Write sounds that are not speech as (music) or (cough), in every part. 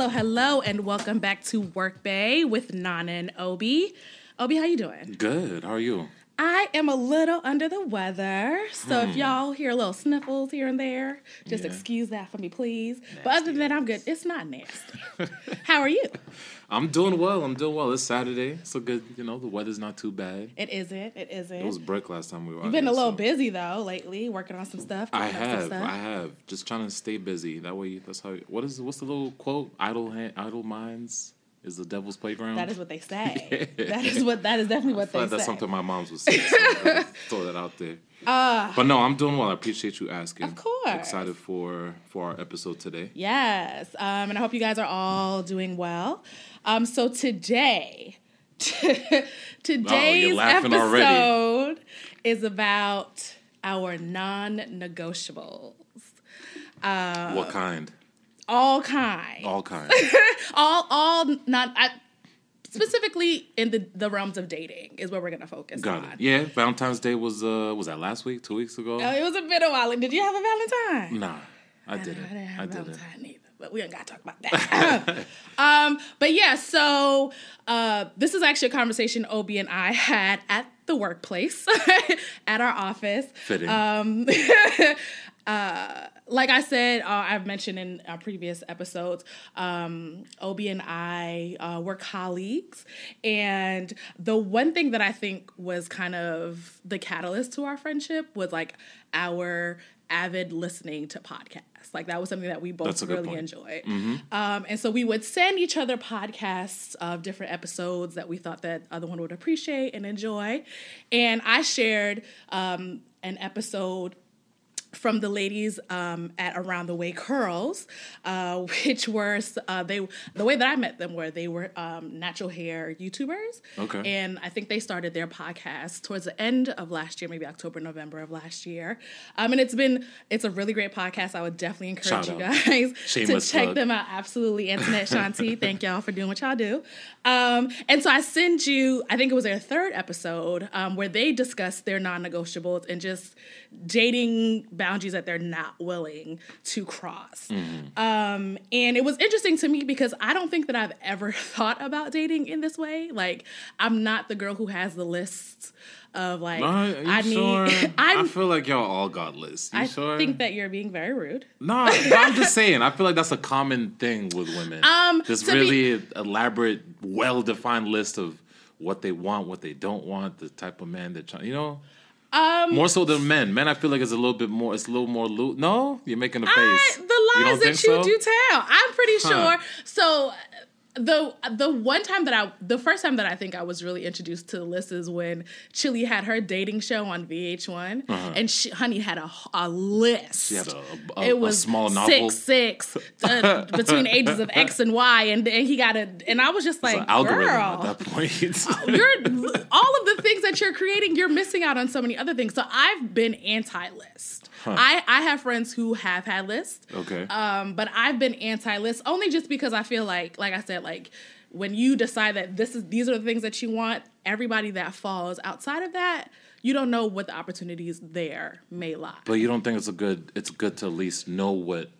Hello, hello, and welcome back to Work Bay with Nana and Obi. Obi, how you doing? Good. How are you? I am a little under the weather, so if hmm. y'all hear a little sniffles here and there, just Yeah. excuse that for me, please. but other than that, I'm good. It's not nasty. (laughs) how are you? I'm doing well. I'm doing well. It's Saturday, so good. You know, the weather's not too bad. It isn't. It isn't. It was brick last time we were. You've been a little so- busy though lately, working on some stuff. I cooking up some have. stuff. I have. Just trying to stay busy. That way, that's how. What is? What's the little quote? Idle hand, idle minds is the devil's playground. That is what they (laughs) say. That is what. That is definitely what I they like that's say. something my mom's would say. So (laughs) throw that out there. But no, I'm doing well. I appreciate you asking. Uh, Of course. Excited for for our episode today. Yes, um, and I hope you guys are all doing well. Um, so today, (laughs) today's laughing episode already. is about our non-negotiables, Uh, what kind? all kind, All kind. (laughs) all all not. I, (laughs) Specifically in the, the realms of dating is what we're gonna focus Got on. it. Yeah. Valentine's Day was uh was that last week? Two weeks ago? Uh, it was a bit of a while. Did you have a Valentine? Nah, I didn't. I didn't I have a didn't. Valentine either, but we don't gotta talk about that. (laughs) um, but yeah, so uh, this is actually a conversation Obi and I had at the workplace, (laughs) at our office. Fitting. Um, uh, like I said, uh, I've mentioned in our previous episodes, um, Obi and I uh, were colleagues. And the one thing that I think was kind of the catalyst to our friendship was like our avid listening to podcasts. Like that was something that we both That's a good really enjoyed. Um, and so we would send each other podcasts of different episodes that we thought that other one would appreciate and enjoy. And I shared um, an episode from the ladies um, at Around the Way Curls, uh, (laughs) which were uh, they the way that I met them were they were um, natural hair YouTubers. Okay. And I think they started their podcast towards the end of last year, maybe October, November of last year. Um, and it's been it's a really great podcast. I would definitely encourage Shout you guys (laughs) to check plug. them out. Absolutely, Antoinette (laughs) Shanti. thank y'all for doing what y'all do. Um, and so I send you. I think it was their third episode um, where they discussed their non-negotiables and just dating boundaries that they're not willing to cross. Um, and it was interesting to me because I don't think that I've ever (laughs) thought about dating in this way. Like, I'm not the girl who has the lists of like, you I need. sure? (laughs) I feel like y'all all got lists. You I sure? think that you're being very rude. No, but I'm just (laughs) saying. I feel like that's a common thing with women. Um, this to be- really elaborate, well-defined list of what they want, what they don't want, the type of man they're trying. You know, Um, more so than men. Men, I feel like it's a little bit more. It's a little more. No, you're making a face. I, the lies don't that you so? do tell. I'm pretty Huh. sure. So the the one time that I the first time that I think I was really introduced to the list is when Chili had her dating show on VH1 and she, Honey had a, a list. Uh-huh. She had a- a- it a was small novel. six six uh, (laughs) between ages of X and Y and, and he got a and I was just like girl at that point. (laughs) you're all of the things that you're creating, you're missing out on so many other things. So I've been anti-list. I I have friends who have had lists. okay. Um, but I've been anti-list only just because I feel like, like I said, like when you decide that this is these are the things that you want, everybody that falls outside of that, you don't know what the opportunities there may lie. but you don't think it's a good? It's good to at least know what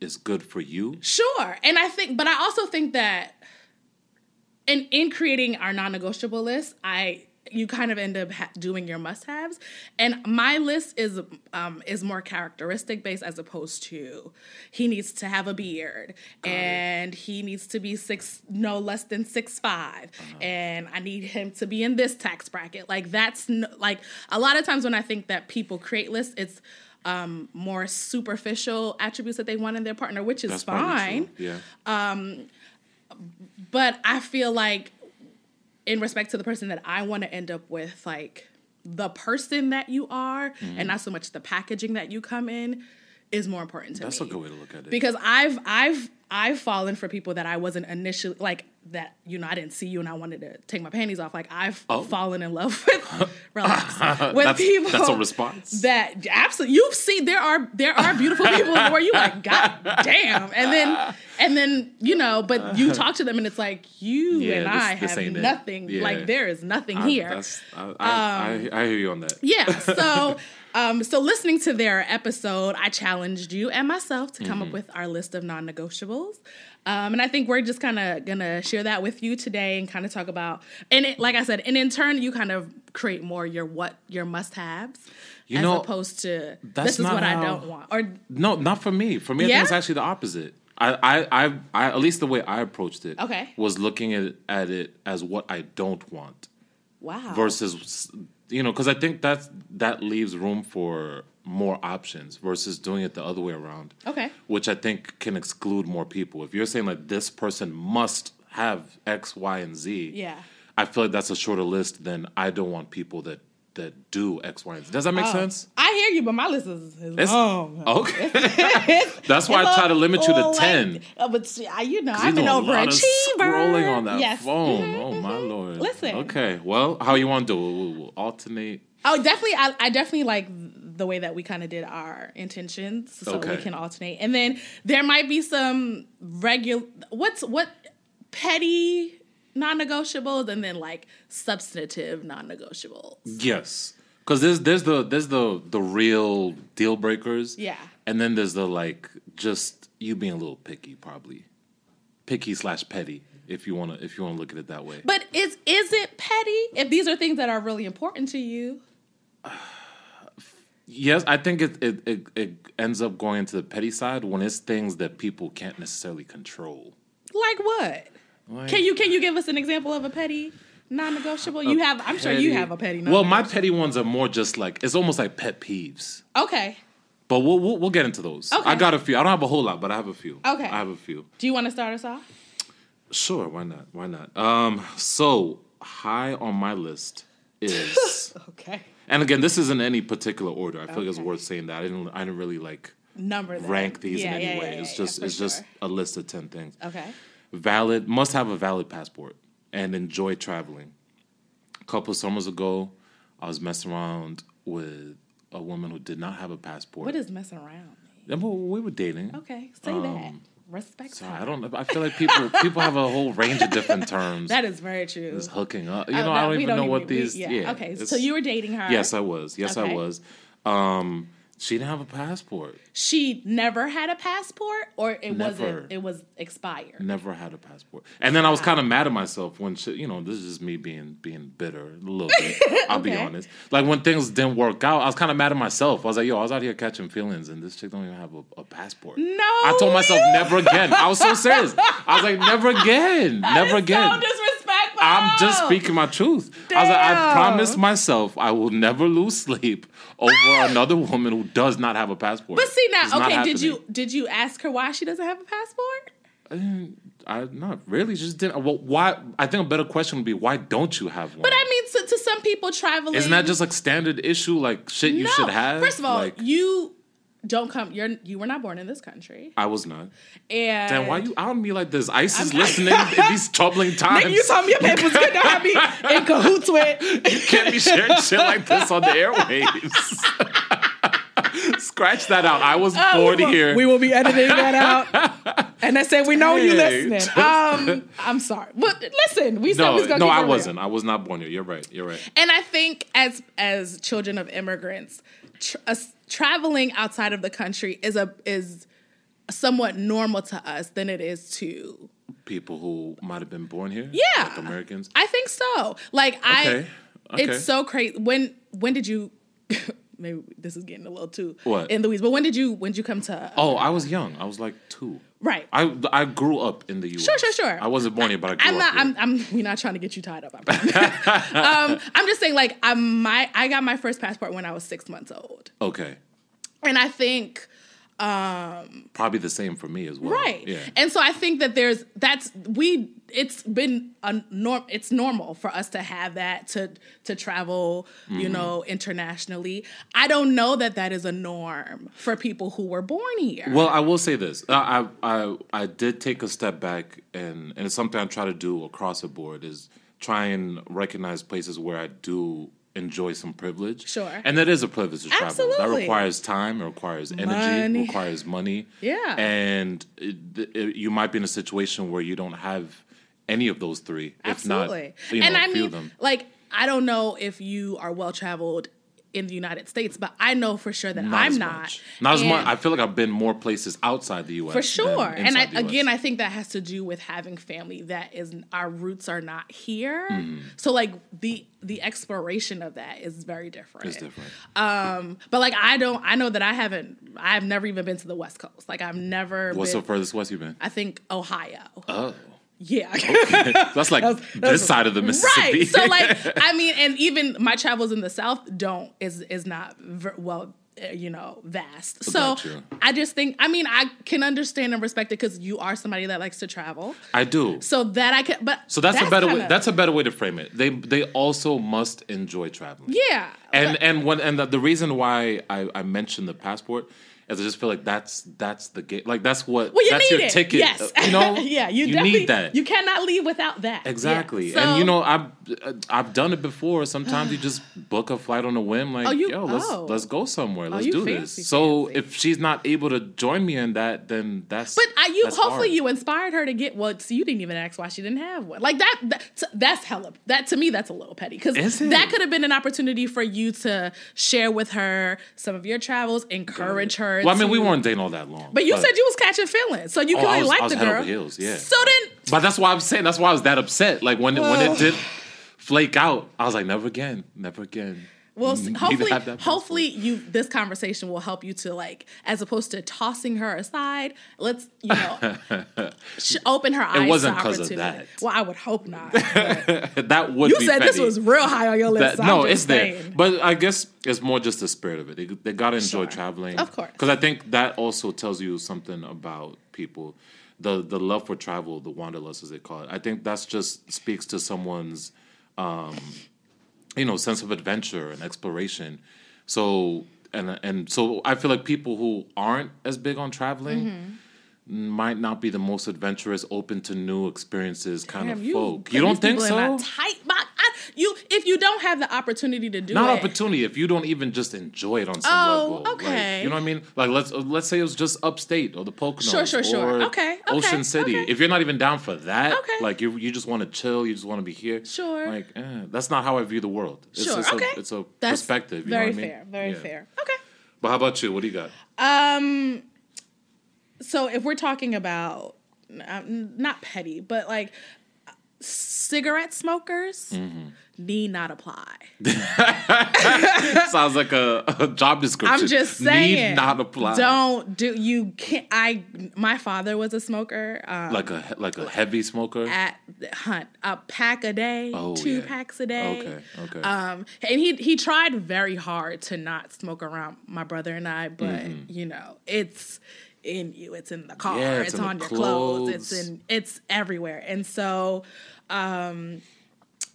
is good for you. Sure. And I think, but I also think that in in creating our non-negotiable list, I you kind of end up ha- doing your must-haves, and my list is um, is more characteristic based as opposed to he needs to have a beard and he needs to be six no less than six five, and I need him to be in this tax bracket. Like that's n- like a lot of times when I think that people create lists, it's um, more superficial attributes that they want in their partner, which is That's fine. Yeah. But I feel like, in respect to the person that I want to end up with, like the person that you are, Mm-hmm. and not so much the packaging that you come in, is more important to That's me. That's a good way to look at it. because I've I've I've fallen for people that I wasn't initially like that. You know, I didn't see you and I wanted to take my panties off. Like I've Oh. fallen in love with (laughs) relax (laughs) with that's, people. that's a response. That absolutely, you've seen there are there are beautiful people where you like, (laughs) God damn, and then and then you know, but you talk to them and it's like you Yeah, and I this have nothing. Yeah. Like there is nothing I, here. I, I, I, I hear you on that. Yeah. So, um, so listening to their episode, I challenged you and myself to come up with our list of non-negotiables. Um, and I think we're just kind of gonna share that with you today and kind of talk about, and it, like I said, and in turn, you kind of create more your what your must haves, You as know, opposed to that's this is what I don't want. Or No, not for me. For me, I Yeah? think it's actually the opposite. I, I, I, I, at least the way I approached it, Okay. was looking at it, at it as what I don't want wow, versus, you know, because I think that's that leaves room for more options versus doing it the other way around. Okay. which I think can exclude more people. If you're saying like this person must have X, Y, and Z, Yeah. I feel like that's a shorter list than I don't want people that that do X, Y, and Z. Does that make Oh, sense? I hear you, but my list is, is It's- long. Okay. (laughs) That's why I try to limit you to Oh, like- 10. uh, but you know, I'm an a lot of overachiever. Scrolling on that yes. phone. Mhm, Oh my mhm. lord. Listen. Okay. Well, how you want to do it? We'll, we'll alternate. Oh, definitely. I, I definitely like the way that we kind of did our intentions, so we can alternate. And then there might be some regular. What's what petty non-negotiables, and then like substantive non-negotiables. Yes. Because there's there's the there's the the real deal breakers. Yeah. And then there's the like just you being a little picky, probably picky slash petty, if you wanna if you wanna look at it that way. But is is it petty if these are things that are really important to you? (sighs) Yes, I think it it, it it ends up going into the petty side when it's things that people can't necessarily control. Like what? Like, Can you can you give us an example of a petty non-negotiable? You have. I'm sure you petty- have a petty. Well, my petty ones are more just like it's almost like pet peeves. Okay. But we'll we'll, we'll get into those. Okay. I got a few. I don't have a whole lot, but I have a few. Okay. I have a few. Do you want to start us off? Sure, why not? Why not? Um, so high on my list is, (laughs) Okay. and again, this isn't any particular order. I feel like it's Okay. worth saying that. I didn't. I didn't really like Number them. rank these Yeah, in any yeah, way. yeah, it's yeah, just for it's just sure. a list of ten things. Okay. Valid must have a valid passport and enjoy traveling. A couple summers ago, I was messing around with a woman who did not have a passport. What is messing around mean? We- we were dating. Okay, say that. Respect. Um, Sorry, I don't. I feel like people (laughs) people have a whole range of different terms. That is very true. It's hooking up. You Uh, know, I don't even know even- what these. Yeah. Okay. So you were dating her. Yes, I was. Yes, I was. Um, she didn't have a passport. She never had a passport, or it Never. wasn't. It was expired. Never had a passport. And then I was kind of mad at myself when she, you know, this is just me being being bitter a little bit. (laughs) I'll be honest. Like when things didn't work out, I was kind of mad at myself. I was like, yo, I was out here catching feelings, and this chick don't even have a, a passport. No. I told myself never again. I was so serious. I was like, never again, (laughs) never again. So disrespectful. I'm just speaking my truth. I was like, I promised myself I will never lose sleep over ah! another woman who does not have a passport. But see now, okay. Did you did you ask her why she doesn't have a passport? I not really just didn't. Well, why? I think a better question would be why don't you have one? But I mean, to, to some people traveling, Isn't that just like standard issue? Like shit you no. should have. First of all, like, you don't come. You're you were not born in this country, I was not. and Damn, why you out on me like this? ICE is listening in these (laughs) troubling times. Nigga, you told me your papers good. Don't have me (laughs) in cahoots with. You can't be sharing shit like this on the airwaves. (laughs) Scratch that out. I was Oh, born we will- here. We will be editing that out. And I said, we know you listening. Um, I'm sorry, but listen, we said we no, was gonna no, keep it I wasn't. I was not born here. You're right. You're right. And I think as as children of immigrants, tr- us traveling outside of the country is a is somewhat normal to us than it is to. People who might have been born here. Yeah. like Americans. I think so. Like I, Okay. Okay. it's so crazy. When when did you? (laughs) maybe this is getting a little too What? in the weeds. But when did you when did you come to? Oh, I was young. I was like two. Right. I I grew up in the U.S. Sure, sure, sure. I wasn't born here, but I grew I'm up not. here. I'm. I'm. We're not trying to get you tied up. I (laughs) um, I'm just saying, like, I'm my. I got my first passport when I was six months old, okay, and I think probably the same for me as well. right. Yeah. And so I think that there's that's we. It's been a norm. It's normal for us to have that to to travel, Mm-hmm. you know, internationally. I don't know that that is a norm for people who were born here. Well, I will say this. I, I I I did take a step back, and and it's something I try to do across the board is try and recognize places where I do enjoy some privilege. Sure. And that is a privilege to travel. Absolutely. That requires time. It requires energy. Money. It requires money. Yeah. And it, it, you might be in a situation where you don't have any of those three, Absolutely. if not, you know, and I a few mean, of them. like, I don't know if you are well traveled in the United States, but I know for sure that Not I'm not. much. Not as much. I feel like I've been more places outside the U.S. for sure. And I, again, I think that has to do with having family that is our roots are not here. Mm-hmm. So like the the exploration of that is very different. it's different. Um, but like I don't, I know that I haven't, I've never even been to the West Coast. Like I've never. What's been, the furthest west you've been? I think Ohio. Oh, Yeah. okay. (laughs) that's like That's- this that's- side of the Mississippi. Right. So like, (laughs) I mean, and even my travels in the South don't is is not ver- well. uh, You know, vast. So. I just think, I mean, I can understand and respect it because you are somebody that likes to travel. I do. So that I can, but So that's, a better way. kinda- That's a better way to frame it. They they also must enjoy traveling. yeah. And but- and when and the, the reason why I, I mentioned the passport is I just feel like that's that's the game. Like that's what well, you that's your it. ticket. Yes. uh, You know. (laughs) yeah. You, you definitely need that. You cannot leave without that. Yeah. Exactly. So- and you know, I've I've done it before. Sometimes you just book a flight on a whim, like, Oh, you- yo, let's oh. let's go somewhere. Let's you do fancy, this. So fancy. if she's not able to join me in that, then that's But I, you hopefully hard. you inspired her to get well. So you didn't even ask why she didn't have one. Like that. that that's hella. That to me, that's a little petty because that could have been an opportunity for you to share with her some of your travels, encourage her. Well, I mean, we weren't dating all that long. But you said you was catching feelings, so you Oh, I clearly was- liked I was the girl. heels, yeah. So then, But that's why I'm saying. That's why I was that upset. Like when it, when it did flake out, I was like, never again, never again. Well, hopefully, hopefully you this conversation will help you to like, as opposed to tossing her aside. Let's you know, (laughs) sh- open her eyes. It wasn't because of that. Well, I would hope not. (laughs) that would You said this was real high on your list. That- so no, it's there. But I guess it's more just the spirit of it. They, they got to enjoy Sure. traveling. Of course. Because I think that also tells you something about people. The the love for travel, the wanderlust as they call it. I think that's just speaks to someone's um, you know, sense of adventure and exploration. So and and so I feel like people who aren't as big on traveling Mm-hmm. Might not be the most adventurous, open to new experiences kind Damn, of you folk. You don't think so? tight box. I, you, if you don't have the opportunity to do Not it, opportunity if you don't even just enjoy it on some Oh, level. Like, okay. you know what I mean? Like let's uh, let's say it was just upstate or the Poconos. Sure, sure, sure. or Okay, Ocean City. okay. If you're not even down for that, Okay. like you you just want to chill, you just want to be here. Sure. Like eh, that's not how I view the world. It's, sure, it's okay, A, it's a That's perspective. You very know what I mean? fair, very Yeah. fair. Okay. But how about you? What do you got? Um, so if we're talking about um, not petty, but like cigarette smokers Mm-hmm. need not apply. (laughs) Sounds like a, a job description. I'm just saying, Need not apply. Don't do you can't. I my father was a smoker. Um, like a like a heavy smoker. at hunt a pack a day, Oh, two yeah. packs a day. Okay, okay. Um, and he he tried very hard to not smoke around my brother and I, but Mm-hmm. you know it's in you, it's in the car, Yeah, it's, it's on your clothes, it's in it's everywhere, and so. Um,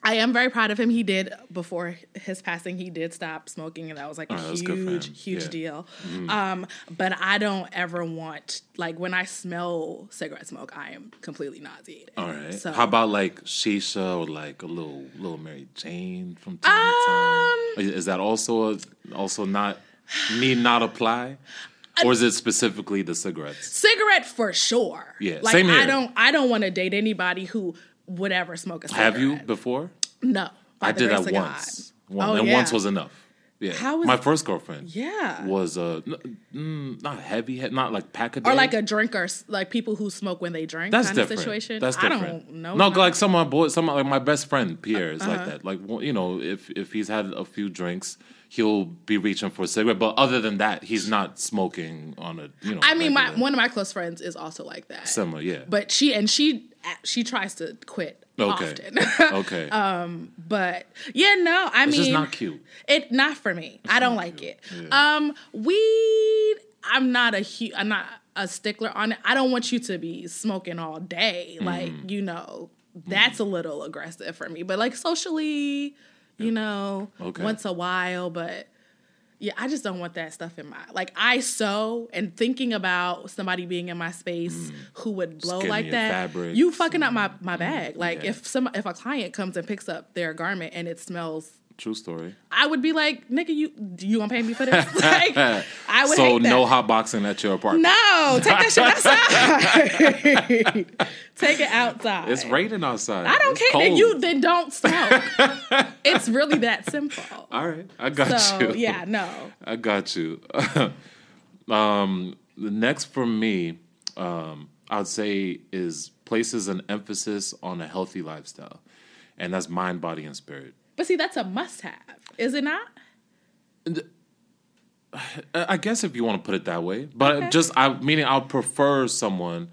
I am very proud of him. He did before his passing. He did stop smoking, and that was like a Oh, good huge, huge Yeah. deal. Um, but I don't ever want like when I smell cigarette smoke, I am completely nauseated. All right. So How about like shisha or like a little little Mary Jane from time Um, to time? Is that also a, also not need not apply, or is it specifically the cigarettes? cigarette for sure. Yeah, like same I don't I don't want to date anybody who would ever smoke a cigarette. Have you before? No. I did that once. One, Oh, and yeah. once was enough. Yeah. How was- My first girlfriend Yeah. was uh, mm, not heavy, not like pack a day. or like a drinker, like people who smoke when they drink That's kind different. of situation. That's I different. don't know. No, like some of my boys, some of, like my best friend Pierre is Uh-huh. like that. Like you know, if if he's had a few drinks, he'll be reaching for a cigarette. But other than that, he's not smoking on a you know. I mean, my one of my close friends is also like that. similar, yeah. but she and she she tries to quit okay, often. (laughs) okay. but yeah, no, I it's mean, not cute. It not for me. I don't like cute. it. Um, weed. I'm not a hu- I'm not a stickler on it. I don't want you to be smoking all day. Like Mm-hmm. you know, that's a little aggressive for me. But like socially, you know, Okay. once a while. But yeah, I just don't want that stuff in my like. I sew and thinking about somebody being in my space who would blow Skin like that. You fucking up my my bag. Like yeah. if some if a client comes and picks up their garment and it smells True story. I would be like, nigga, you you gonna pay me for this? (laughs) like, I would So no hot boxing at your apartment. No, take that shit outside. (laughs) take it outside. It's raining outside. I don't It's care. Then you then don't smoke. (laughs) it's really that simple. All right, I got So you. yeah, no. I got you. um, the next for me, um, I'd say is places an emphasis on a healthy lifestyle, and that's mind, body, and spirit. But see, that's a must-have, is it not? I I guess if you want to put it that way, but Okay. just I meaning I'll prefer someone,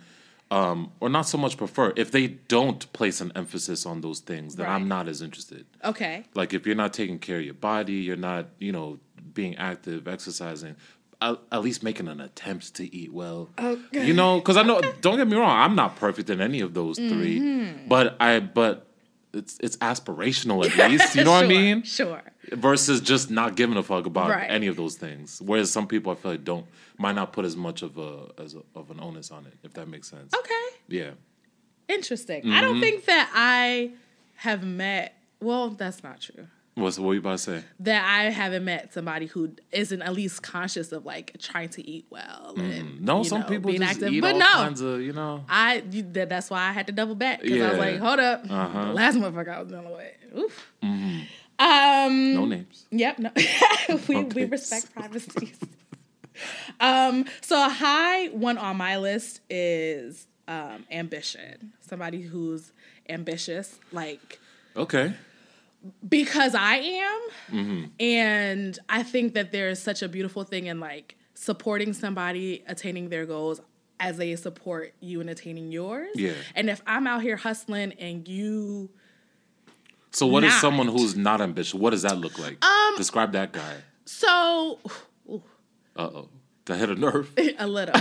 um, or not so much prefer if they don't place an emphasis on those things, then Right. I'm not as interested. Okay. Like if you're not taking care of your body, you're not you know being active, exercising. At, at least making an attempt to eat well, Okay. you know, because I know. Don't get me wrong, I'm not perfect in any of those 3 Mm-hmm. but I but it's it's aspirational at (laughs) least. You know what I mean? Sure. versus just not giving a fuck about Right. any of those things. Whereas some people I feel like don't might not put as much of a as a, of an onus on it, if that makes sense. Okay. Yeah. Interesting. I Mm-hmm. don't think that I have met. Well, that's not true. What's what you about to say? That I haven't met somebody who isn't at least conscious of like trying to eat well and Mm-hmm. No, some know, people being just active. eat but all no, kinds of you know. I you, that, that's why I had to double back because I was like, hold up, Uh-huh. the last motherfucker I was dealing with. Oof. Um. No names. Yep. No. (laughs) we we respect privacy. (laughs) um. So a high one on my list is um ambition. Somebody who's ambitious, like Okay. Because I am, Mm-hmm. and I think that there is such a beautiful thing in like supporting somebody attaining their goals as they support you in attaining yours. Yeah. And if I'm out here hustling and you So what is Not. someone who's not ambitious? What does that look like? Um, Describe that guy. so Uh oh. To hit a nerve. a little.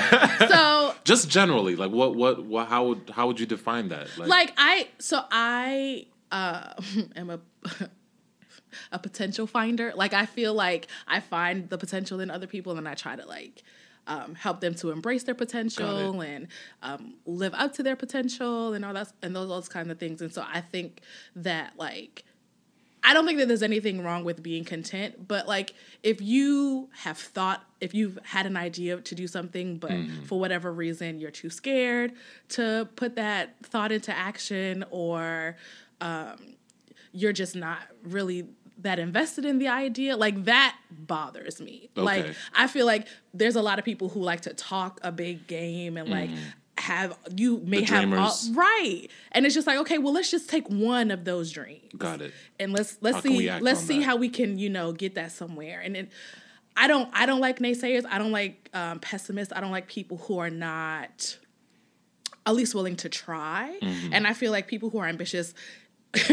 so (laughs) Just generally, like what what what how would how would you define that? like I so I uh (laughs) am a (laughs) a potential finder. Like I feel like I find the potential in other people and I try to like um, help them to embrace their potential and um, live up to their potential and all that and those those kind of things. And so I think that like I don't think that there's anything wrong with being content, but like if you have thought, if you've had an idea to do something, but for whatever reason you're too scared to put that thought into action, or um, you're just not really that invested in the idea, like that bothers me. Like I feel like there's a lot of people who like to talk a big game and like have you may have all, right, and it's just like okay, well let's just take one of those dreams. Got it. and let's let's How see let's see that? how we can you know get that somewhere. And then i don't i don't like naysayers. I don't like um, pessimists. I don't like people who are not at least willing to try. Mm-hmm. and i feel like people who are ambitious (laughs)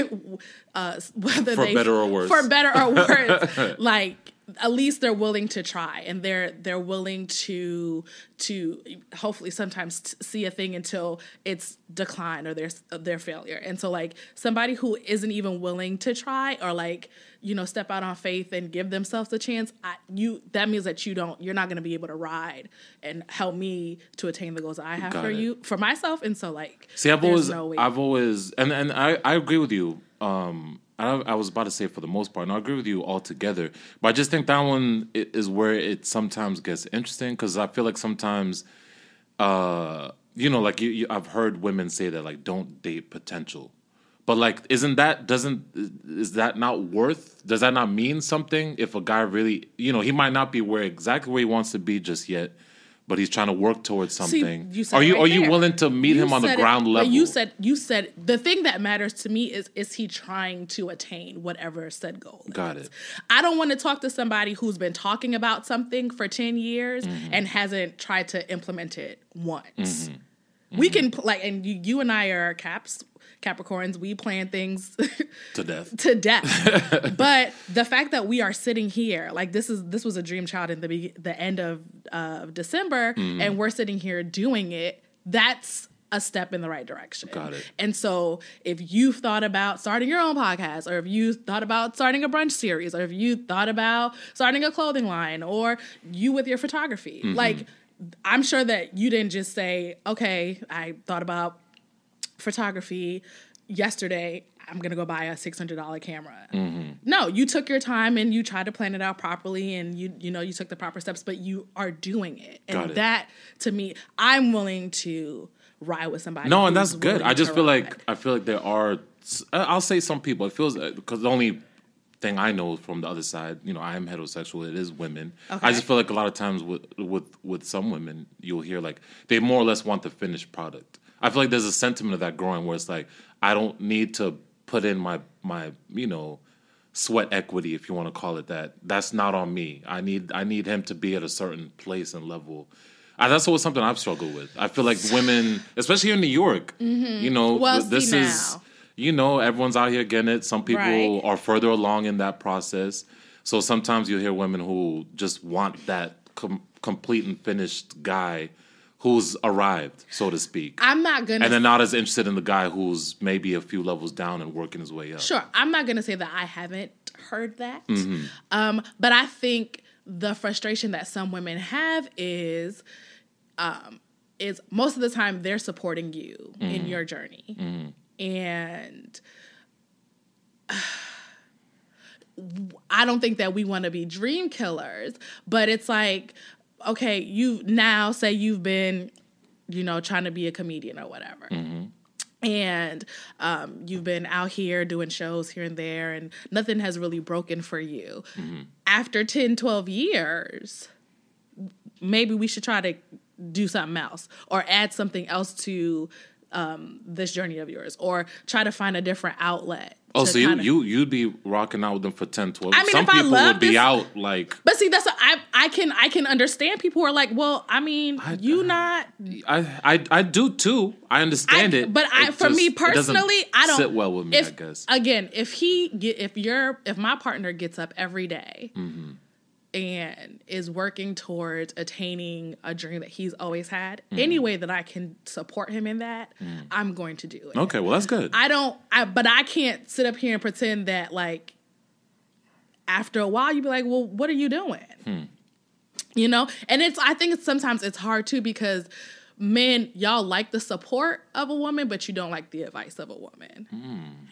uh, whether For they better or worse. for better or worse (laughs) like at least they're willing to try and they're they're willing to to hopefully sometimes t- see a thing until it's decline or their their failure and so like somebody who isn't even willing to try or like you know step out on faith and give themselves a chance I, you that means that you don't you're not going to be able to ride and help me to attain the goals I have Got for it. you for myself and so like See, I've always, no way. I've always, and and I, I agree with you. Um, I, I was about to say for the most part, and I agree with you altogether. But I just think that one is where it sometimes gets interesting because I feel like sometimes, uh, you know, like you, you, I've heard women say that like don't date potential. But like, isn't that doesn't is that not worth? Does that not mean something? If a guy really, you know, he might not be where exactly where he wants to be just yet, but he's trying to work towards See, something. you said are you right are you willing to meet You him on the said it- ground level? You said you said the thing that matters to me is is he trying to attain whatever said goal. Got is. it. I don't want to talk to somebody who's been talking about something for ten years Mm-hmm. and hasn't tried to implement it once. Mm-hmm. We can like, and you, you and I are Caps, Capricorns. We plan things to death. (laughs) to death. (laughs) but the fact that we are sitting here, like this is this was a dream child in the be- the end of uh, December, Mm. and we're sitting here doing it. That's a step in the right direction. Got it. And so, if you've thought about starting your own podcast, or if you thought about starting a brunch series, or if you thought about starting a clothing line, or you with your photography, Mm-hmm. like I'm sure that you didn't just say, "Okay, I thought about photography yesterday I'm gonna go buy a six hundred dollar camera. Mm-hmm. No, you took your time and you tried to plan it out properly, and you you know you took the proper steps, but you are doing it, and it. that to me, I'm willing to ride with somebody. No, and that's good. I just feel ride. like I feel like there are. I'll say some people. It feels because the only thing I know from the other side, you know, I am heterosexual. It is women. Okay. I just feel like a lot of times with with with some women, you'll hear like they more or less want the finished product. I feel like there's a sentiment of that growing where it's like I don't need to put in my my you know sweat equity if you want to call it that that's not on me i need i need him to be at a certain place and level and that's always something i've struggled with i feel like women especially here in new york you know Mm-hmm. Well, this is now. You know everyone's out here getting it. Some people Right. are further along in that process. So sometimes you hear women who just want that com- complete and finished guy who's arrived so to speak. I'm not gonna and they're not as interested in the guy who's maybe a few levels down and working his way up. Sure, I'm not gonna say that I haven't heard that, Mm-hmm. um, but I think the frustration that some women have is, um, is most of the time they're supporting you Mm-hmm. in your journey, and (sighs) I don't think that we want to be dream killers, but it's like, okay, you now say you've been, you know, trying to be a comedian or whatever. And um, you've been out here doing shows here and there, and nothing has really broken for you. After 10, 12 years, maybe we should try to do something else or add something else to um, this journey of yours or try to find a different outlet. Oh, so you, kinda- you you'd be rocking out with them for 10, 12. I mean, Some if I people love would be this- out like But see, that's what I I can I can understand people who are like, well, I mean, you not. I I I do too. I understand I- it. But I, It for me just- doesn't personally, I don't sit well with me. If, I guess. again, if he get if you're if my partner gets up every day Mm-hmm. And is working towards attaining a dream that he's always had, Mm-hmm. any way that I can support him in that, I'm going to do it. Okay, well that's good. I don't. I but I can't sit up here and pretend that like after a while you'd be like, well, what are you doing? Hmm. You know, and it's. I think it's sometimes it's hard too because men y'all like the support of a woman, but you don't like the advice of a woman,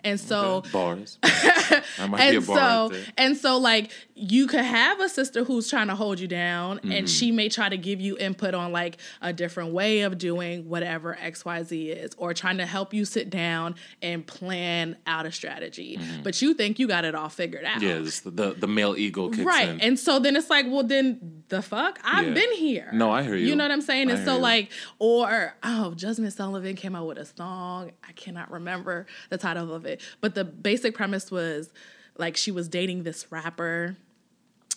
and so. Bars. (laughs) be a And bar so, and so, like you could have a sister who's trying to hold you down, Mm-hmm. and she may try to give you input on like a different way of doing whatever X Y Z is, or trying to help you sit down and plan out a strategy. But you think you got it all figured out, Mm-hmm. Yeah, the, the the male ego right? in. And so then it's like, well, then the fuck, I've Yeah. been here. No, I hear you. You know what I'm saying? I and so you. like, or oh, Jazmine Sullivan came out with a song. I cannot remember the title of it, but the basic premise was like she was dating this rapper.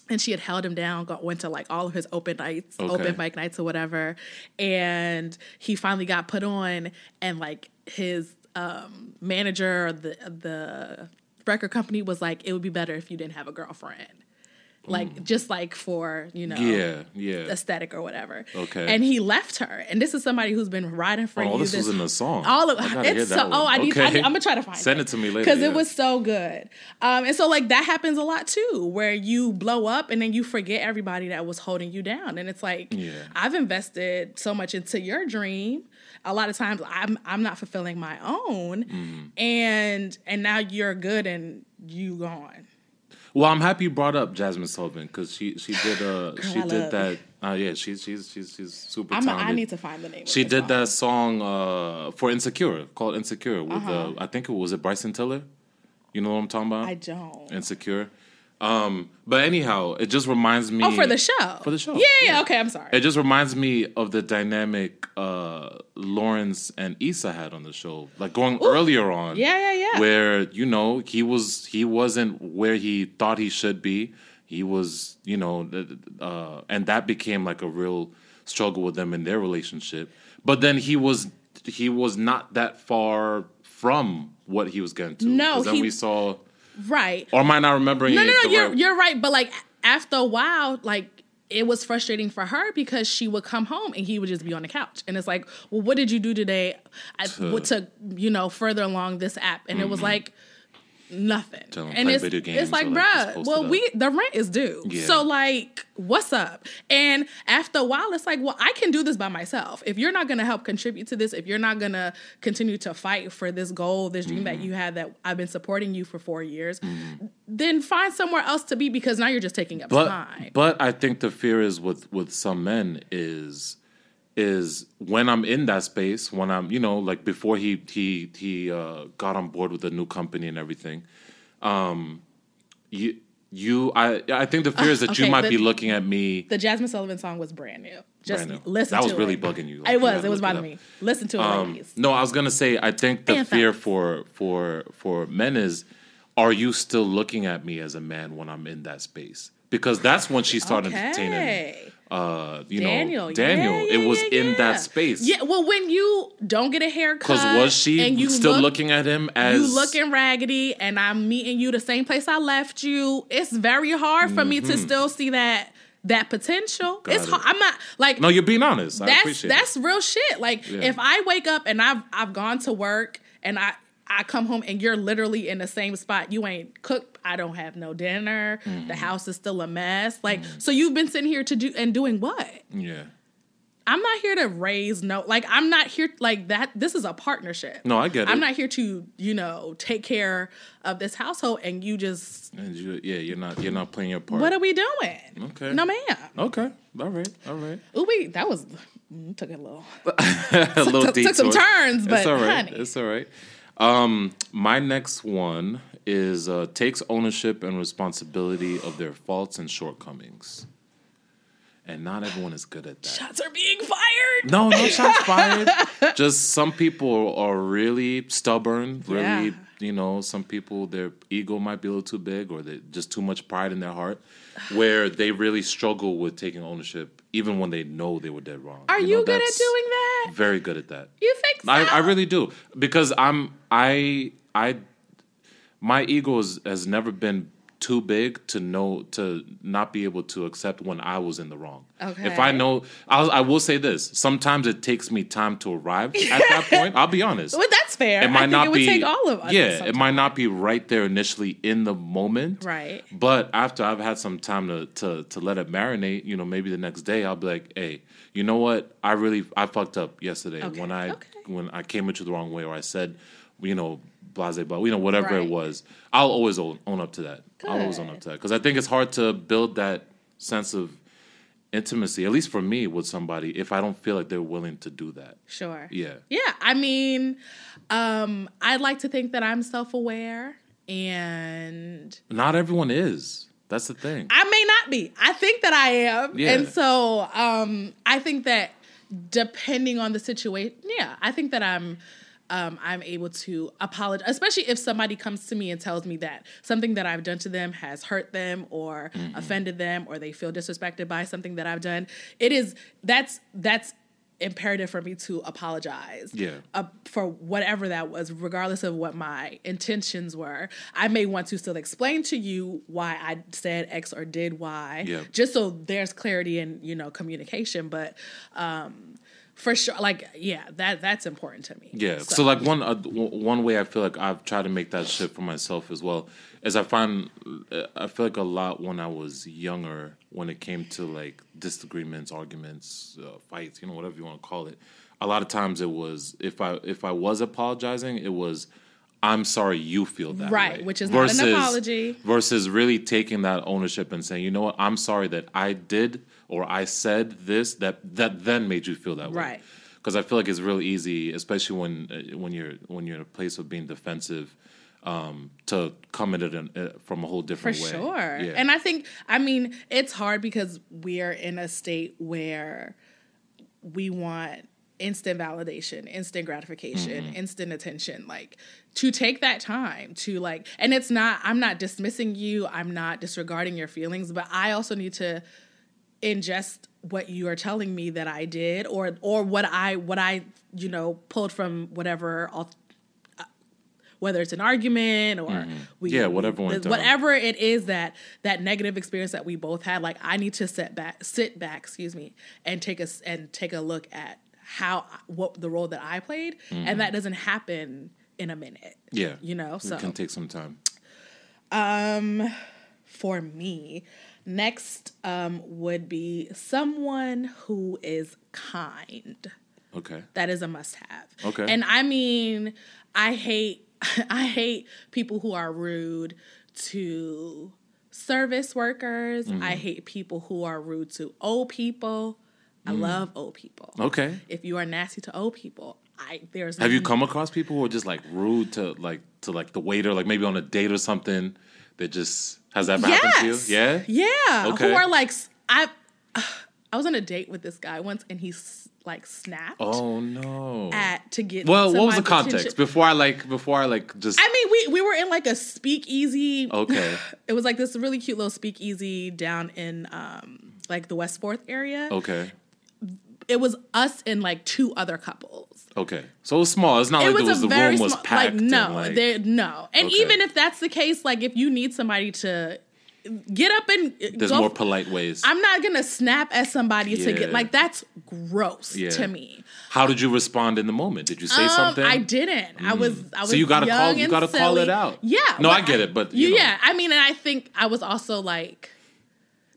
And she had held him down, got, went to like all of his open nights, Okay. open mic nights or whatever. And he finally got put on, and like his um, manager, the the record company was like, it would be better if you didn't have a girlfriend, like just like for you know, yeah, yeah. aesthetic or whatever. Okay. And he left her. And this is somebody who's been riding for Oh, you. this was in the song. All of I gotta hear it's so. Oh, I need. I, am gonna try to find it. Send it to me later, because yeah. it was so good. Um, and so like that happens a lot too, where you blow up and then you forget everybody that was holding you down, and it's like Yeah. I've invested so much into your dream. A lot of times I'm I'm not fulfilling my own, Mm-hmm. and and now you're good and you gone. Well, I'm happy you brought up Jazmine Sullivan because she she did uh (sighs) she I did love that. Uh, yeah, she's she's she's she's super I'm. talented. I need to find the name. She did song. that song uh, for Insecure called Insecure with Uh-huh. uh, I think it was it Bryson Tiller. You know what I'm talking about? I don't. Insecure. Um, but anyhow, it just reminds me. Oh, for the show. For the show, Yeah, yeah. yeah. Okay, I'm sorry. It just reminds me of the dynamic uh, Lawrence and Issa had on the show, like going earlier on. Yeah, yeah, yeah. Where you know he was he wasn't where he thought he should be. He was you know, uh, and that became like a real struggle with them in their relationship. But then he was he was not that far from what he was getting to. No, then he- we saw. Right. Or am I not remembering? No, no, no. You're right- you're right. But like after a while, like it was frustrating for her because she would come home and he would just be on the couch, and it's like, well, what did you do today? I, To- to you know further along this app, and it was mm-hmm. like nothing. Tell him and play it's video it's like, like, bruh, well, we the rent is due, Yeah. so like. what's up? And after a while, it's like, well, I can do this by myself. If you're not going to help contribute to this, if you're not going to continue to fight for this goal, this dream that mm-hmm. you had that I've been supporting you for four years, mm-hmm. then find somewhere else to be because now you're just taking up but time. but I think the fear is with with some men is is when I'm in that space when I'm you know like before he he he uh, got on board with the new company and everything, um, you you I I think the fear is that okay, you might the- be looking at me. the Jazmine Sullivan song was brand new. Just Brand new. listen That was really it. bugging you. Like, it was. It was bothering me. Listen to it, Um, ladies. no, I was gonna say I think the And fear facts. for for for men is, are you still looking at me as a man when I'm in that space? Because that's when she started entertaining. Okay. Uh, you Daniel, know, Daniel. yeah, yeah, it was yeah, in that space. Yeah, well, when you don't get a haircut, Because was she and you still look, looking at him as you looking raggedy, and I'm meeting you the same place I left you? It's very hard for me to still see that that potential. Mm-hmm. Got it's it. hard. I'm not like No, you're being honest. I that's that's real shit. Like if I wake up and I've I've gone to work and I I come home and you're literally in the same spot. You ain't cooked. I don't have no dinner. Mm-hmm. The house is still a mess. Like so, you've been sitting here to do and doing what? Yeah. I'm not here to raise no like I'm not here like that this is a partnership. No, I get it. I'm not here to, you know, take care of this household and you just And you, yeah, you're not you're not playing your part. what are we doing? Okay. No ma'am. Okay. All right. All right. Ooh, we that was mm, took it a little (laughs) a little (laughs) took- took some turns, but it's all right. honey. It's all right. Um, my next one is uh, takes ownership and responsibility of their faults and shortcomings. And not everyone is good at that. shots are being fired. No, no (laughs) shots fired. Just some people are really stubborn. Really, Yeah. you know, some people their ego might be a little too big, or they just too much pride in their heart, where they really struggle with taking ownership, even when they know they were dead wrong. Are you, know, good at doing that? Very good at that. You think so? I, I really do because I'm I I my ego is, has never been too big to know to not be able to accept when I was in the wrong. Okay. If I know, I'll, I will say this: sometimes it takes me time to arrive at that (laughs) point. I'll be honest. Well, that's fair. It might I not it would be. take all of us. yeah, it might not be right there initially in the moment. Right. But after I've had some time to, to to let it marinate, you know, maybe the next day I'll be like, hey, you know what? I really I fucked up yesterday Okay, when I okay. when I came at you the wrong way or I said, you know, blase, but you know, whatever it was. I'll always own, own up to that. I'll always own up to that because I think it's hard to build that sense of intimacy, at least for me, with somebody if I don't feel like they're willing to do that. Sure. Yeah. Yeah. I mean, um, I'd like to think that I'm self aware and Not everyone is. That's the thing. I may not be. I think that I am. Yeah. And so um, I think that depending on the situation, yeah, I think that I'm um, I'm able to apologize, especially if somebody comes to me and tells me that something that I've done to them has hurt them or Mm-hmm. offended them or they feel disrespected by something that I've done. It is that's that's imperative for me to apologize Yeah. uh, for whatever that was, regardless of what my intentions were. I may want to still explain to you why I said X or did Y, Yeah. just so there's clarity in you know communication. But um, for sure, like yeah, that that's important to me. Yeah. So, like one uh, one way I feel like I've tried to make that shift for myself as well is I find uh, I feel like a lot when I was younger when it came to like disagreements, arguments, uh, fights, you know, whatever you want to call it. A lot of times it was if I if I was apologizing, it was I'm sorry you feel that Right, way. which is not an apology. Versus really taking that ownership and saying, you know what, I'm sorry that I did or I said this that that then made you feel that way Right. because I feel like it's real easy, especially when uh, when you're when you're in a place of being defensive, um, to come at it in, uh, from a whole For different way. sure. Yeah. And I think, I mean, it's hard because we're in a state where we want instant validation, instant gratification, Mm-hmm. instant attention. Like to take that time to like, and it's not, I'm not dismissing you, I'm not disregarding your feelings, but I also need to ingest what you are telling me that I did or or what I what I you know pulled from whatever uh, whether it's an argument or Mm-hmm. Yeah, whatever down. whatever it is that that negative experience that we both had like I need to sit back sit back excuse me and take us and take a look at how what the role that I played and that doesn't happen in a minute Mm-hmm. yeah, you know so it can take some time. um, for me, Next um, would be someone who is kind. Okay. That is a must have. Okay. And I mean, I hate (laughs) I hate people who are rude to service workers. Mm-hmm. I hate people who are rude to old people. I Mm. love old people. Okay. If you are nasty to old people, I there's Have you come across people who are just like rude to like to like the waiter, like maybe on a date or something? That just has that ever happened to you? Yeah. Yeah. Okay. Who are like I (sighs) I was on a date with this guy once and he s- like snapped Oh no. at to get well, to what was the context before I like before I like just I mean, we we were in like a speakeasy. okay (laughs) It was like this really cute little speakeasy down in um like the West Fourth area. okay It was us and like two other couples. okay. So it was small. It's not It like was, it was a the very room was small. packed. Like no, and, like, there no. And Okay. even if that's the case, like if you need somebody to get up and there's go more polite ways. I'm not gonna snap at somebody to get like that's gross Yeah. to me. How did you respond in the moment? Did you say Um, something? I didn't. I was. I was. So you gotta call- you gotta call it out. Yeah. No, I get it, but, you know. yeah, I mean, and I think I was also like,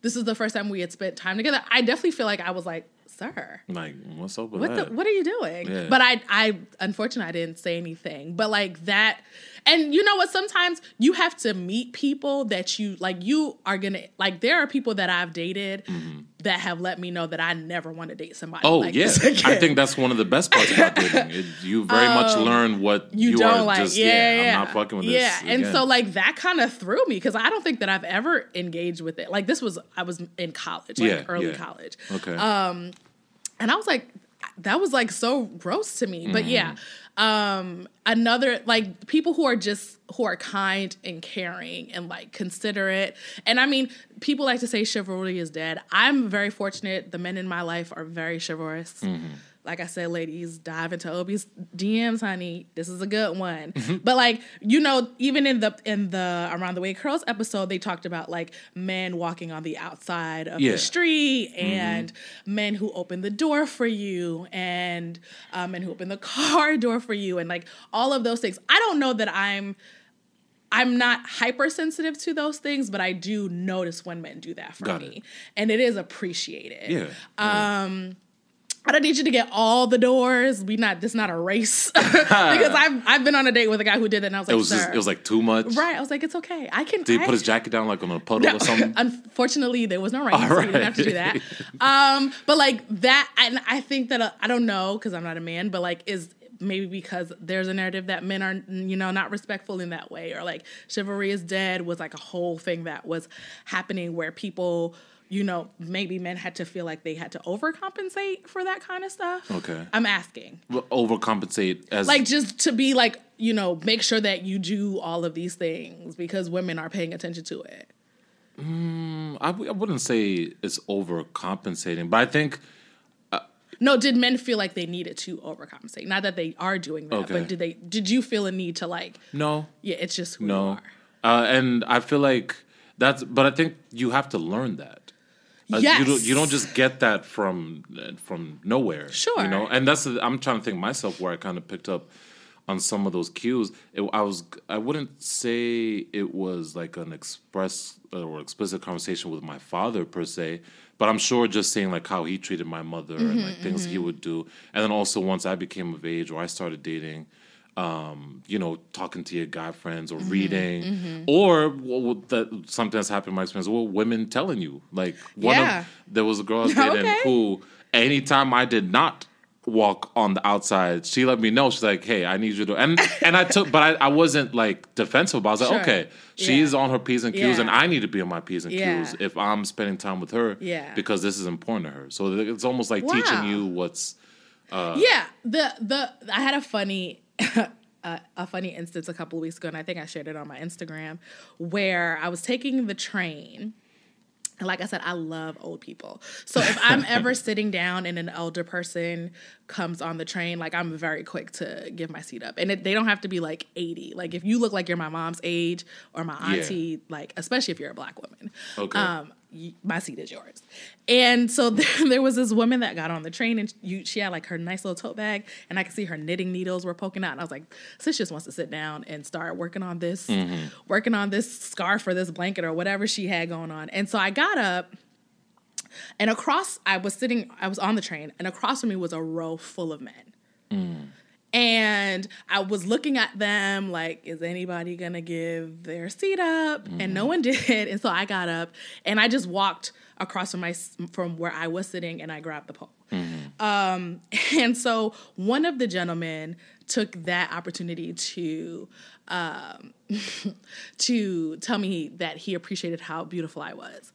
this is the first time we had spent time together. I definitely feel like I was like, sir. like, what's up with What the, that? what are you doing? Yeah. But I I unfortunately I didn't say anything. But like that and you know what sometimes you have to meet people that you like you are to like there are people that I've dated that have let me know that I never want to date somebody Mm-hmm. Oh like yeah, I think that's one of the best parts about dating. (laughs) It, you very much learn what Um, you, you, don't are like. just. yeah, Yeah, yeah, I'm not fucking with yeah. this. Yeah, and again. so like that kind of threw me because I don't think that I've ever engaged with it. Like this was I was in college, like Yeah, early college, okay, and I was like, that was like so gross to me. But yeah, um, another like people who are just who are kind and caring and like considerate. And I mean, people like to say chivalry is dead. I'm very fortunate. The men in my life are very chivalrous. Like I said, ladies, dive into Obi's DMs, honey. This is a good one. But like, you know, even in the in the Around the Way Curls episode, they talked about like men walking on the outside of Yeah. the street and men who open the door for you and um, men who open the (laughs) car door for you and like all of those things. I don't know that I'm I'm not hypersensitive to those things, but I do notice when men do that for Got me. it. And it is appreciated. yeah, uh, I don't need you to get all the doors. We not this not a race (laughs) because I've I've been on a date with a guy who did it, and I was like, it was just it was like too much. right. I was like, it's okay. I can. Did he put his jacket down like on a puddle or something? (laughs) Unfortunately, there was no rain, so we didn't have to do that. (laughs) Um, but like that, and I think that uh, I don't know because I'm not a man, but like is maybe because there's a narrative that men are you know not respectful in that way, or like chivalry is dead was like a whole thing that was happening where people. You know, maybe men had to feel like they had to overcompensate for that kind of stuff. Okay. I'm asking. Well, Overcompensate as Like, just to be like, you know, make sure that you do all of these things because women are paying attention to it. I, w- I wouldn't say it's overcompensating, but I think No, did men feel like they needed to overcompensate? Not that they are doing that, Okay. but did they? Did you feel a need to like? no, Yeah, it's just who you no, are. uh, and I feel like that's. But I think you have to learn that. Uh, yes, you don't you don't just get that from uh, from nowhere. Sure. you know, and that's the, I'm trying to think myself where I kind of picked up on some of those cues. It, I was I wouldn't say it was like an express or explicit conversation with my father per se, but I'm sure just saying like how he treated my mother and Mm-hmm, like things he would do, and then also once I became of age or I started dating. Um, you know, talking to your guy friends Mm-hmm, or reading, or well, that sometimes happened in my experience. Well, women telling you, like one Yeah. of there was a girl I was (laughs) dating Okay. who, anytime I did not walk on the outside, she let me know. She's like, "Hey, I need you to," and and I took, but I, I wasn't like defensive. But I was like, Sure. "Okay, she's on her p's and q's, Yeah. and I need to be on my p's and Yeah. q's if I'm spending time with her, Yeah. because this is important to her." So it's almost like Wow. teaching you what's yeah, the the I had a funny (laughs) a, a funny instance a couple of weeks ago, and I think I shared it on my Instagram, where I was taking the train. And like I said, I love old people. So if I'm (laughs) ever sitting down and an elder person comes on the train, like I'm very quick to give my seat up. And it, they don't have to be like 80. Like if you look like you're my mom's age or my Yeah. auntie, like especially if you're a black woman, Okay. um, my seat is yours. And so (laughs) there, there was this woman that got on the train and you, she had like her nice little tote bag and I could see her knitting needles were poking out. And I was like, sis just wants to sit down and start working on this, mm-hmm. working on this scarf or this blanket or whatever she had going on. And so I got up and across, I was sitting, I was on the train and across from me was a row full of men. Mm. And I was looking at them like, is anybody gonna give their seat up? And no one (laughs) did. And so I got up and I just walked across from my from where I was sitting and I grabbed the pole. Um, (laughs) and so one of the gentlemen took that opportunity to um, (laughs) to tell me that he appreciated how beautiful I was.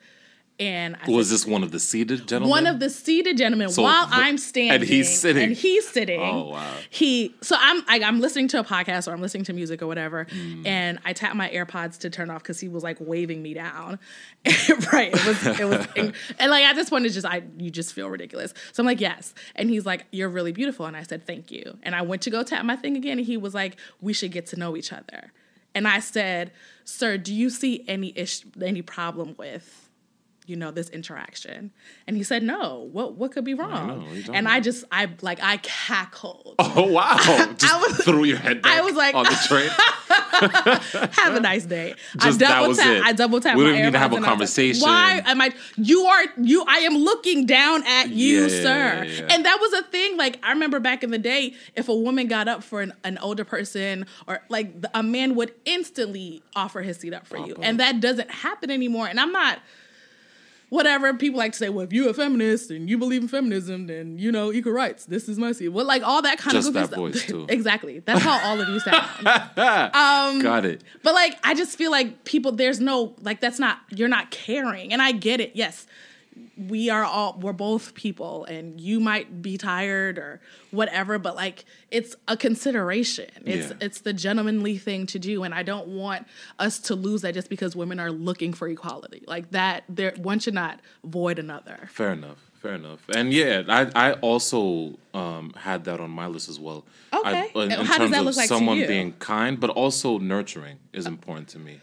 And I Was said, this one of the seated gentlemen? one of the seated gentlemen So- while I'm standing and he's sitting. and he's sitting. Oh, wow. He so I'm I, I'm listening to a podcast or I'm listening to music or whatever, Mm. and I tap my AirPods to turn off because he was like waving me down. (laughs) right, it was it was and, and like at this point it's just I you just feel ridiculous. So I'm like yes, and he's like you're really beautiful, and I said thank you, and I went to go tap my thing again, and he was like we should get to know each other, and I said sir, do you see any ish any problem with you know this interaction and he said no what what could be wrong you talking and i just i like i cackled Oh wow! (laughs) Just was- threw your head (laughs) back I was like- on the train. (laughs) have a nice day Just i that double was tap it. i double tap We don't even need to have a and I was like, conversation. why am i you are you i am looking down at you Yeah, sir yeah, and that was a thing like i remember back in the day if a woman got up for an, an older person or like the, a man would instantly offer his seat up for you up. and that doesn't happen anymore and i'm not whatever people like to say, well, if you're a feminist and you believe in feminism, then you know equal rights. This is my seat. Well, like all that kind Just of that stuff. voice, too. (laughs) exactly. That's how all of you sound. (laughs) Um, Got it. but like, I just feel like people. There's no like that's not you're not caring, and I get it. Yes, we are all we're both people, and you might be tired or whatever, but like it's a consideration. It's Yeah. it's the gentlemanly thing to do, and I don't want us to lose that just because women are looking for equality. Like that, there one should not void another. Fair enough. Fair enough. And yeah, I I also um, had that on my list as well. Okay. I, in, in how does terms that of look like to someone being kind, but also nurturing is important to me.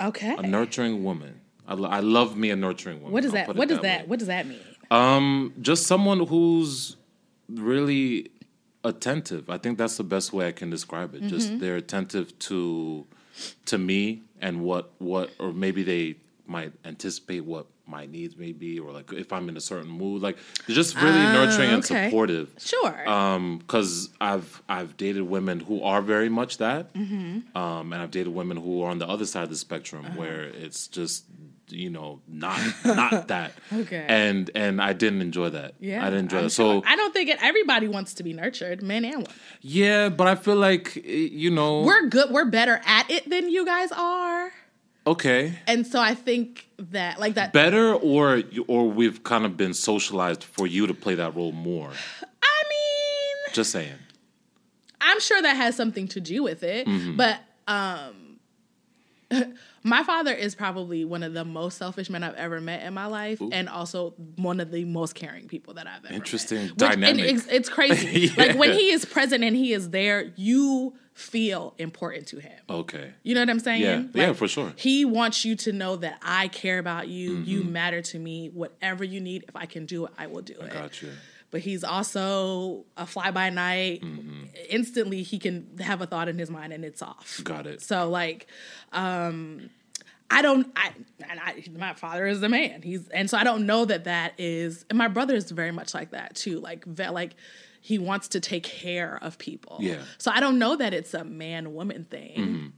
Okay. A nurturing woman. I, lo- I love me a nurturing woman. What does that? What does that? way. What does that mean? Um, just someone who's really attentive. I think that's the best way I can describe it. Mm-hmm. Just they're attentive to to me and what what or maybe they might anticipate what my needs may be or like if I'm in a certain mood. Like they're just really nurturing and Ah, supportive. Sure. Um, because I've I've dated women who are very much that, Mm-hmm. um, and I've dated women who are on the other side of the spectrum Uh-huh. where it's just you know not not (laughs) that. Okay. And and I didn't enjoy that. yeah, I didn't enjoy sure. So I don't think it, everybody wants to be nurtured, men and women. yeah, but I feel like eh, you know We're good. We're better at it than you guys are, okay. and so I think that like that. Better or or we've kind of been socialized for you to play that role more. (sighs) I mean, Just saying. I'm sure that has something to do with it, Mm-hmm. but um (laughs) my father is probably one of the most selfish men I've ever met in my life, and also one of the most caring people that I've ever Interesting met. Which- dynamic. it's, it's crazy. Yeah. (laughs) Like when he is present and he is there, you feel important to him. Okay. You know what I'm saying? Yeah. Like, Yeah, for sure. He wants you to know that I care about you. You Mm-hmm. matter to me. Whatever you need, if I can do it, I will do it. Got you. But he's also a fly by night. Mm-hmm. Instantly, he can have a thought in his mind and it's off. Got it. So like, um, I don't. I, and I my father is a man. He's and so I don't know that that is. And my brother is very much like that too. Like ve- like he wants to take care of people. Yeah. So I don't know that it's a man woman thing.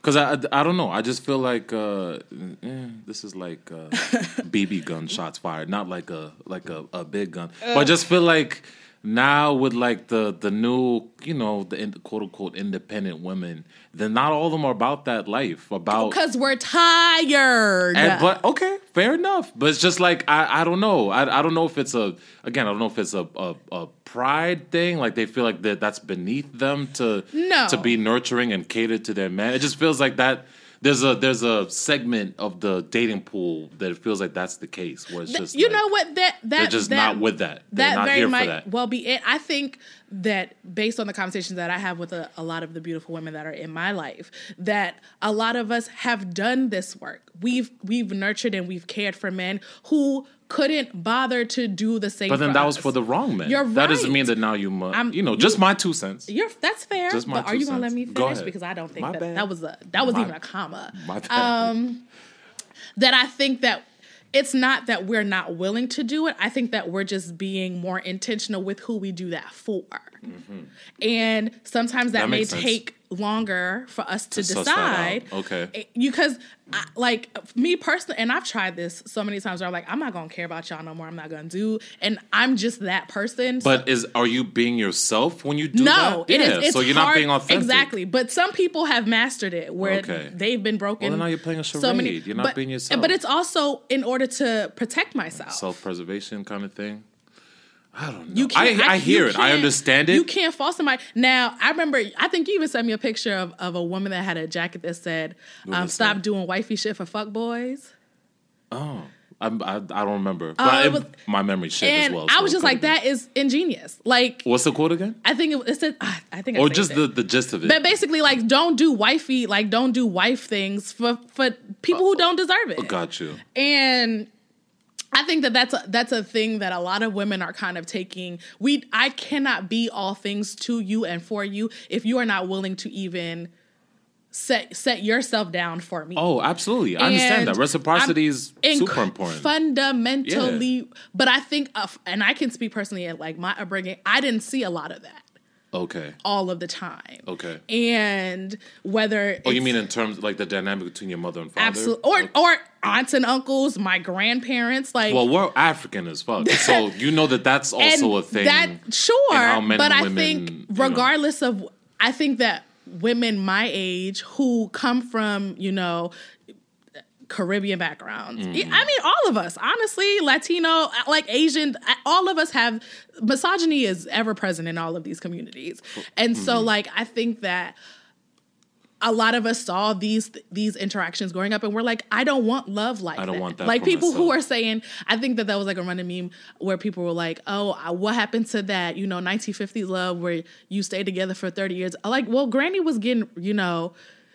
Because I, I, I don't know. I just feel like uh, eh, this is like uh, (laughs) BB gun shots fired, not like a like a, a big gun. But I just feel like now with like the the new you know the in, quote unquote independent women, then not all of them are about that life. About oh, Because we're tired. and, but okay, fair enough. But it's just like I, I don't know. I, I don't know if it's a again. I don't know if it's a, a, a pride thing. Like they feel like that that's beneath them to No. to be nurturing and catered to their man. It just feels like that. There's a there's a segment of the dating pool that it feels like that's the case where it's just you like, know what that that they're just that, not with that. They're that not very here might for that. well be it. I think that based on the conversations that I have with a, a, lot of the beautiful women that are in my life, that a lot of us have done this work. We've we've nurtured and we've cared for men who couldn't bother to do the same. But then that us. was for the wrong men. You're right. That doesn't mean that now you must. I'm, You know, just you, my two cents. You're that's fair. Just my but are you gonna let me finish? Because I don't think my that bad. that was a that was my, even a comma. (laughs) My bad. Um, that I think that it's not that we're not willing to do it. I think that we're just being more intentional with who we do that for. Mm-hmm. And sometimes that, that may take longer for us to, to decide. Okay. Because, I, like, me personally, and I've tried this so many times where I'm like, I'm not going to care about y'all no more. I'm not going to do. And I'm just that person. But so. is are you being yourself when you do no, that? it yeah, is. It's so you're hard, not being authentic. Exactly. But some people have mastered it where okay. they've been broken. Well, now you're playing a charade. So many, you're not but, being yourself. But it's also in order to protect myself. Self preservation kind of thing. I don't know. You can't, I, I, I hear it. I understand it. You can't false somebody. Now, I remember, I think you even sent me a picture of, of a woman that had a jacket that said, um, Stop say? doing wifey shit for fuck boys. Oh. I, I, I don't remember, uh, but it, was, my memory shit as well. So I was just like, "That is ingenious." Like, what's the quote again? I think it, it said, I think, I or just the, the gist of it. But basically, like, don't do wifey, like, don't do wife things for for people who don't deserve it. Got you. And I think that that's a, that's a thing that a lot of women are kind of taking. We I cannot be all things to you and for you if you are not willing to even set set yourself down for me. Oh, absolutely. I and understand that. Reciprocity I'm is super important. Fundamentally, yeah. but I think uh, and I can speak personally at like my upbringing, I didn't see a lot of that. Okay. All of the time. Okay. And whether Oh, you mean in terms like the dynamic between your mother and father? Absolutely. Or okay. or aunts and uncles, my grandparents, like Well, we're African as fuck. so (laughs) you know that that's also a thing. That sure. but I think regardless know. of I think that women my age who come from, you know, Caribbean backgrounds. Mm-hmm. I mean, all of us, honestly, Latino, like Asian, all of us have misogyny is ever present in all of these communities. And mm-hmm. so, like, I think that a lot of us saw these these interactions growing up and we're like i don't want love like i don't that. want that like people myself. who are saying i think that that was like a running meme where people were like oh what happened to that you know 1950s love where you stay together for 30 years like well granny was getting you know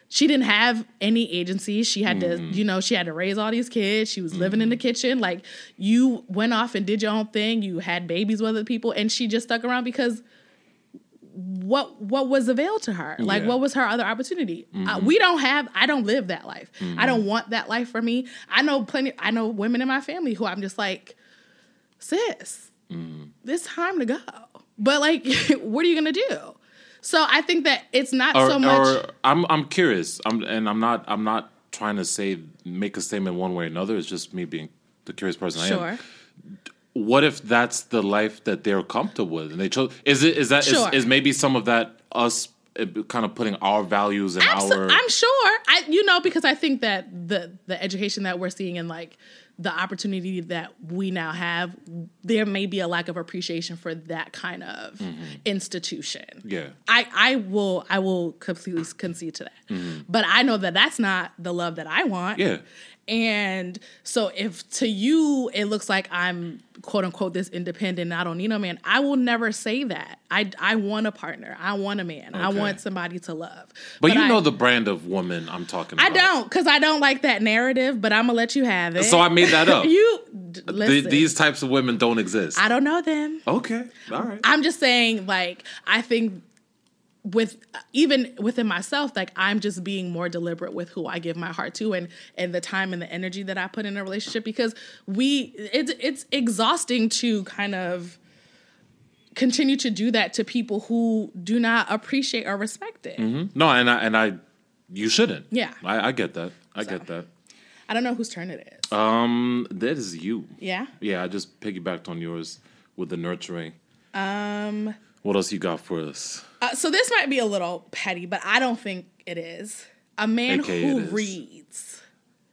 she didn't have any agency. She had mm-hmm. to, you know, she had to raise all these kids. She was mm-hmm. living in the mm-hmm. kitchen. Like you went off and did your own thing. You had babies with other people, and she just stuck around because what what was available to her? Like yeah. what was her other opportunity? Mm-hmm. Uh, we don't have. I don't live that life. Mm-hmm. I don't want that life for me. I know plenty. I know women in my family who I'm just like, sis, mm-hmm. it's time to go. But like, (laughs) what are you gonna do? So I think that it's not or, so much. Or I'm I'm curious. I'm and I'm not I'm not trying to say make a statement one way or another. It's just me being the curious person sure. I am. Sure. What if that's the life that they're comfortable with and they chose? Is it is that sure. is, is maybe some of that us eh, kind of putting our values and Absol- our I'm sure I you know because I think that the the education that we're seeing in like the opportunity that we now have, there may be a lack of appreciation for that kind of mm-hmm. institution. Yeah, I I will I will completely concede to that, mm-hmm. but I know that that's not the love that I want. Yeah, and so if to you it looks like I'm quote unquote this independent, I don't need no man, I will never say that. I I want a partner. I want a man. Okay. I want somebody to love. But, but you I, know the brand of woman I'm talking about. I don't, because I don't like that narrative, but I'm gonna let you have it. So I made that up. (laughs) you the, these types of women don't exist. I don't know them. Okay. All right. I'm just saying, like, I think with even within myself like i'm just being more deliberate with who i give my heart to and and the time and the energy that i put in a relationship because we it's it's exhausting to kind of continue to do that to people who do not appreciate or respect it. Mm-hmm. no and i and i you shouldn't. Yeah. I, I get that. I so, get that. I don't know whose turn it is. Um that is you. Yeah? Yeah i just piggybacked on yours with the nurturing. Um what else you got for us? Uh, so this might be a little petty, but I don't think it is. A man AKA who reads.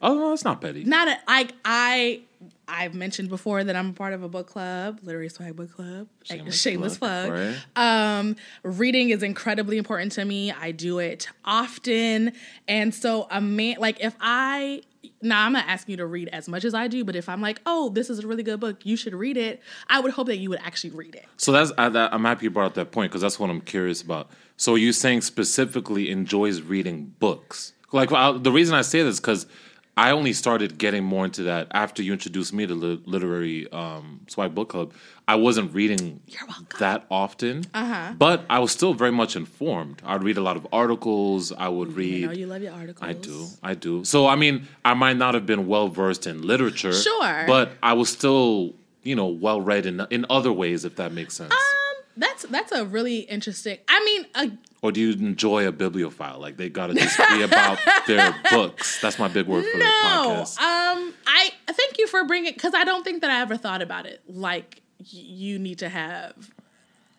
Oh no, it's not petty. Not a, like I. I've mentioned before that I'm a part of a book club, Literary Swag Book Club. Shameless, shameless plug. plug. Um, reading is incredibly important to me. I do it often, and so a man like if I now I'm not asking you to read as much as I do, but if I'm like, oh, this is a really good book, you should read it. I would hope that you would actually read it. So that's I, that, I'm happy you brought up that point because that's what I'm curious about. So you saying specifically enjoys reading books? Like I, the reason I say this because I only started getting more into that after you introduced me to li- literary um, swipe book club. I wasn't reading that often, uh-huh. but I was still very much informed. I'd read a lot of articles. I would read. I know you love your articles. I do. I do. So I mean, I might not have been well versed in literature, Sure. but I was still, you know, well read in in other ways, if that makes sense. Um, that's that's a really interesting. I mean, uh, or do you enjoy a bibliophile? Like they gotta just be about (laughs) their books. That's my big word for the no. podcast. Um, I thank you for bringing because I don't think that I ever thought about it like y- you need to have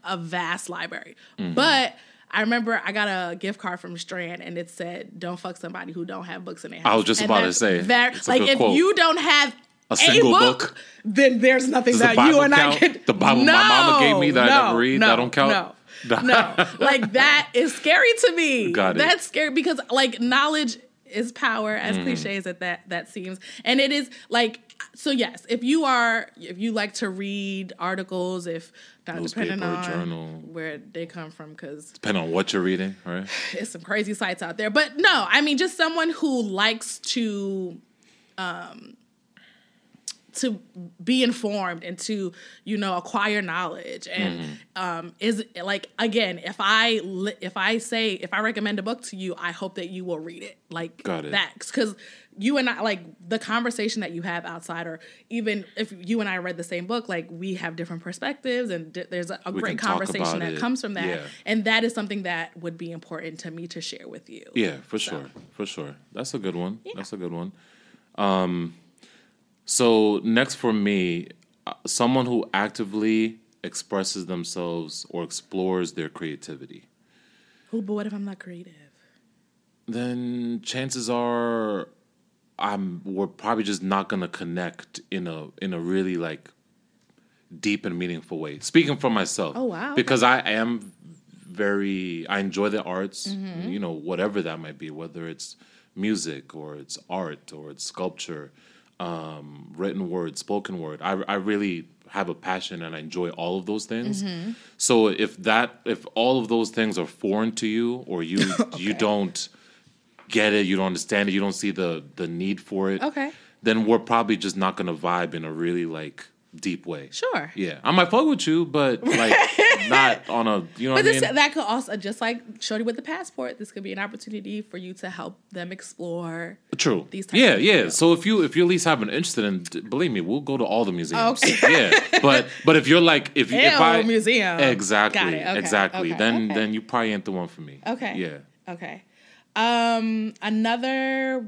a vast library, Mm-hmm. but. I remember I got a gift card from Strand and it said, "Don't fuck somebody who don't have books in their house." I was just And about to say, very- a like if quote. you don't have A single book? then there's nothing Does the that Bible you and count? I can. The Bible my mama gave me that I never read? No, That don't count? No, no, (laughs) like that is scary to me. Got it. That's scary because like knowledge is power, as Mm-hmm. cliche as that, that that seems, and it is like so. Yes, if you are, if you like to read articles, if not depending on journal. where they come from, because Depending on what you're reading, right? (sighs) it's some crazy sites out there. But no, I mean just someone who likes to um to be informed and to you know acquire knowledge and Mm-hmm. um is like again if i if i say if i recommend a book to you i hope that you will read it like Got it. that because you and i like the conversation that you have outside or even if you and i read the same book like we have different perspectives and di- there's a, a great conversation that it. comes from that Yeah. and that is something that would be important to me to share with you Yeah, for sure, for sure. That's a good one. That's a good one. Um, so next for me, uh, someone who actively expresses themselves or explores their creativity. oh but what if i'm not creative then chances are I'm we're probably just not gonna connect in a in a really like deep and meaningful way. Speaking for myself. Oh, wow. Because I am very I enjoy the arts, Mm-hmm. you know, whatever that might be, whether it's music or it's art or it's sculpture, um, written word, spoken word. I I really have a passion and I enjoy all of those things. Mm-hmm. So if that if all of those things are foreign to you or you (laughs) you don't get it, you don't understand it, you don't see the the need for it. Okay. Then we're probably just not gonna vibe in a really like deep way. sure Yeah, I might fuck with you, but like (laughs) not on a you know But I this mean. that could also just like Shorty with the passport, this could be an opportunity for you to help them explore. True. these types yeah, yeah. videos. So if you if you at least have an interest in, believe me, we'll go to all the museums. Okay. (laughs) yeah, but but if you're like if you if I museum. exactly. Okay, exactly okay, then then you probably ain't the one for me. Okay. Yeah. Okay. Um another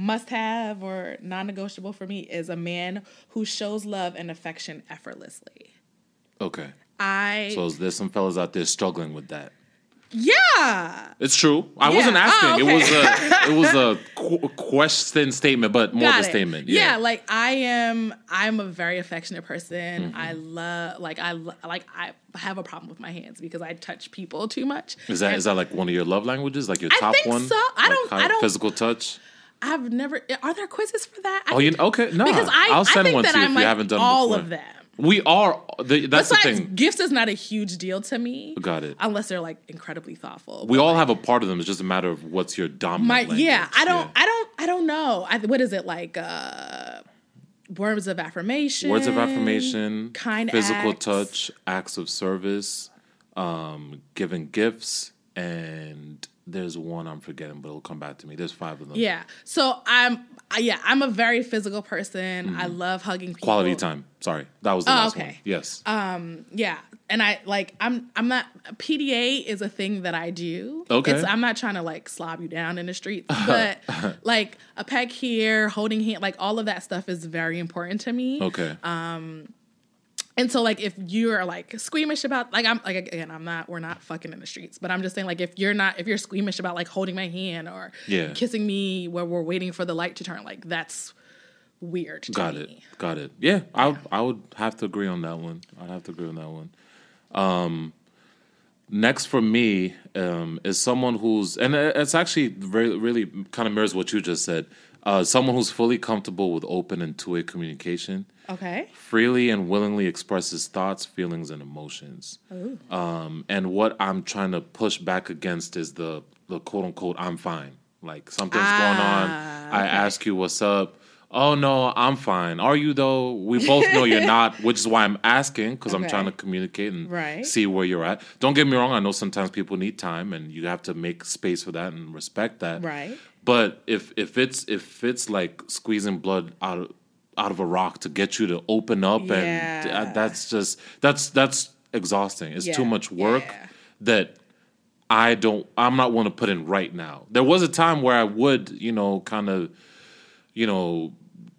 must have or non-negotiable for me is a man who shows love and affection effortlessly. Okay. I So there's some fellas out there struggling with that. Yeah. It's true. I Yeah. wasn't asking. Oh, It was a it was a (laughs) qu- question statement, but more Got of a it. statement. Yeah. Yeah. like I am. I'm a very affectionate person. Mm-hmm. I love, like I lo- like I have a problem with my hands because I touch people too much. Is that And is that like one of your love languages? Like your I top think one? so. I Like don't- I don't- physical touch. I've never. Are there quizzes for that? I Oh, you okay? No, because I, I'll I send think one that to you I'm if like you haven't done all before. of them. We are. The, that's Besides, the thing. gifts is not a huge deal to me. Got it. Unless they're like incredibly thoughtful. We all have a part of them. It's just a matter of what's your dominant. My language. yeah, I don't, Yeah. I don't, I don't know. I, what is it like? uh Words of affirmation. Words of affirmation, kind physical acts. touch, acts of service, um, giving gifts, and there's one I'm forgetting, but it'll come back to me. There's five of them. Yeah. So I'm, I- yeah, I'm a very physical person. I love hugging people. Mm-hmm. Quality time. Sorry, that was the Oh, last okay. one. Yes. Yeah, and I like I'm I'm not PDA is a thing that I do. Okay. It's, I'm not trying to like slob you down in the streets, (laughs) but like a peck here, holding hand, like all of that stuff is very important to me. okay. And so like if you're like squeamish about like I'm like again I'm not we're not fucking in the streets, but I'm just saying like if you're not if you're squeamish about like holding my hand or Yeah. kissing me where we're waiting for the light to turn, like that's weird. To Got me. it. Got it. Yeah, I I would have to agree on that one. I'd have to agree on that one. Um, next for me um, is someone who's and it's actually very really kind of mirrors what you just said. Uh, someone who's fully comfortable with open and two way communication, Okay. freely and willingly expresses thoughts, feelings, and emotions. Um, and what I'm trying to push back against is the the quote unquote I'm fine. Like something's going on. Ah, I ask you what's up. Oh no, I'm fine. Are you though? We both know you're (laughs) not, which is why I'm asking because I'm trying to communicate and Right. see where you're at. Don't get me wrong. I know sometimes people need time, and you have to make space for that and respect that. Right. But if if it's if it's like squeezing blood out of out of a rock to get you to open up, and Yeah. uh, that's just that's that's exhausting. It's too much work Yeah. that I don't. I'm not want to put in right now. There was a time where I would, you know, kind of, you know,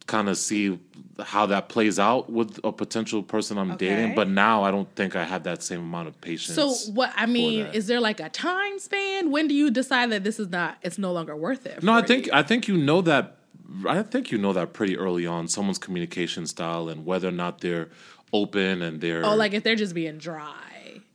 kind of see how that plays out with a potential person I'm dating. But now I don't think I have that same amount of patience. So what I mean, is there like a time span? When do you decide that this is not it's no longer worth it? No, I think you? I think you know that. I think you know that pretty early on. Someone's communication style and whether or not they're open and they're. Oh, like if they're just being dry.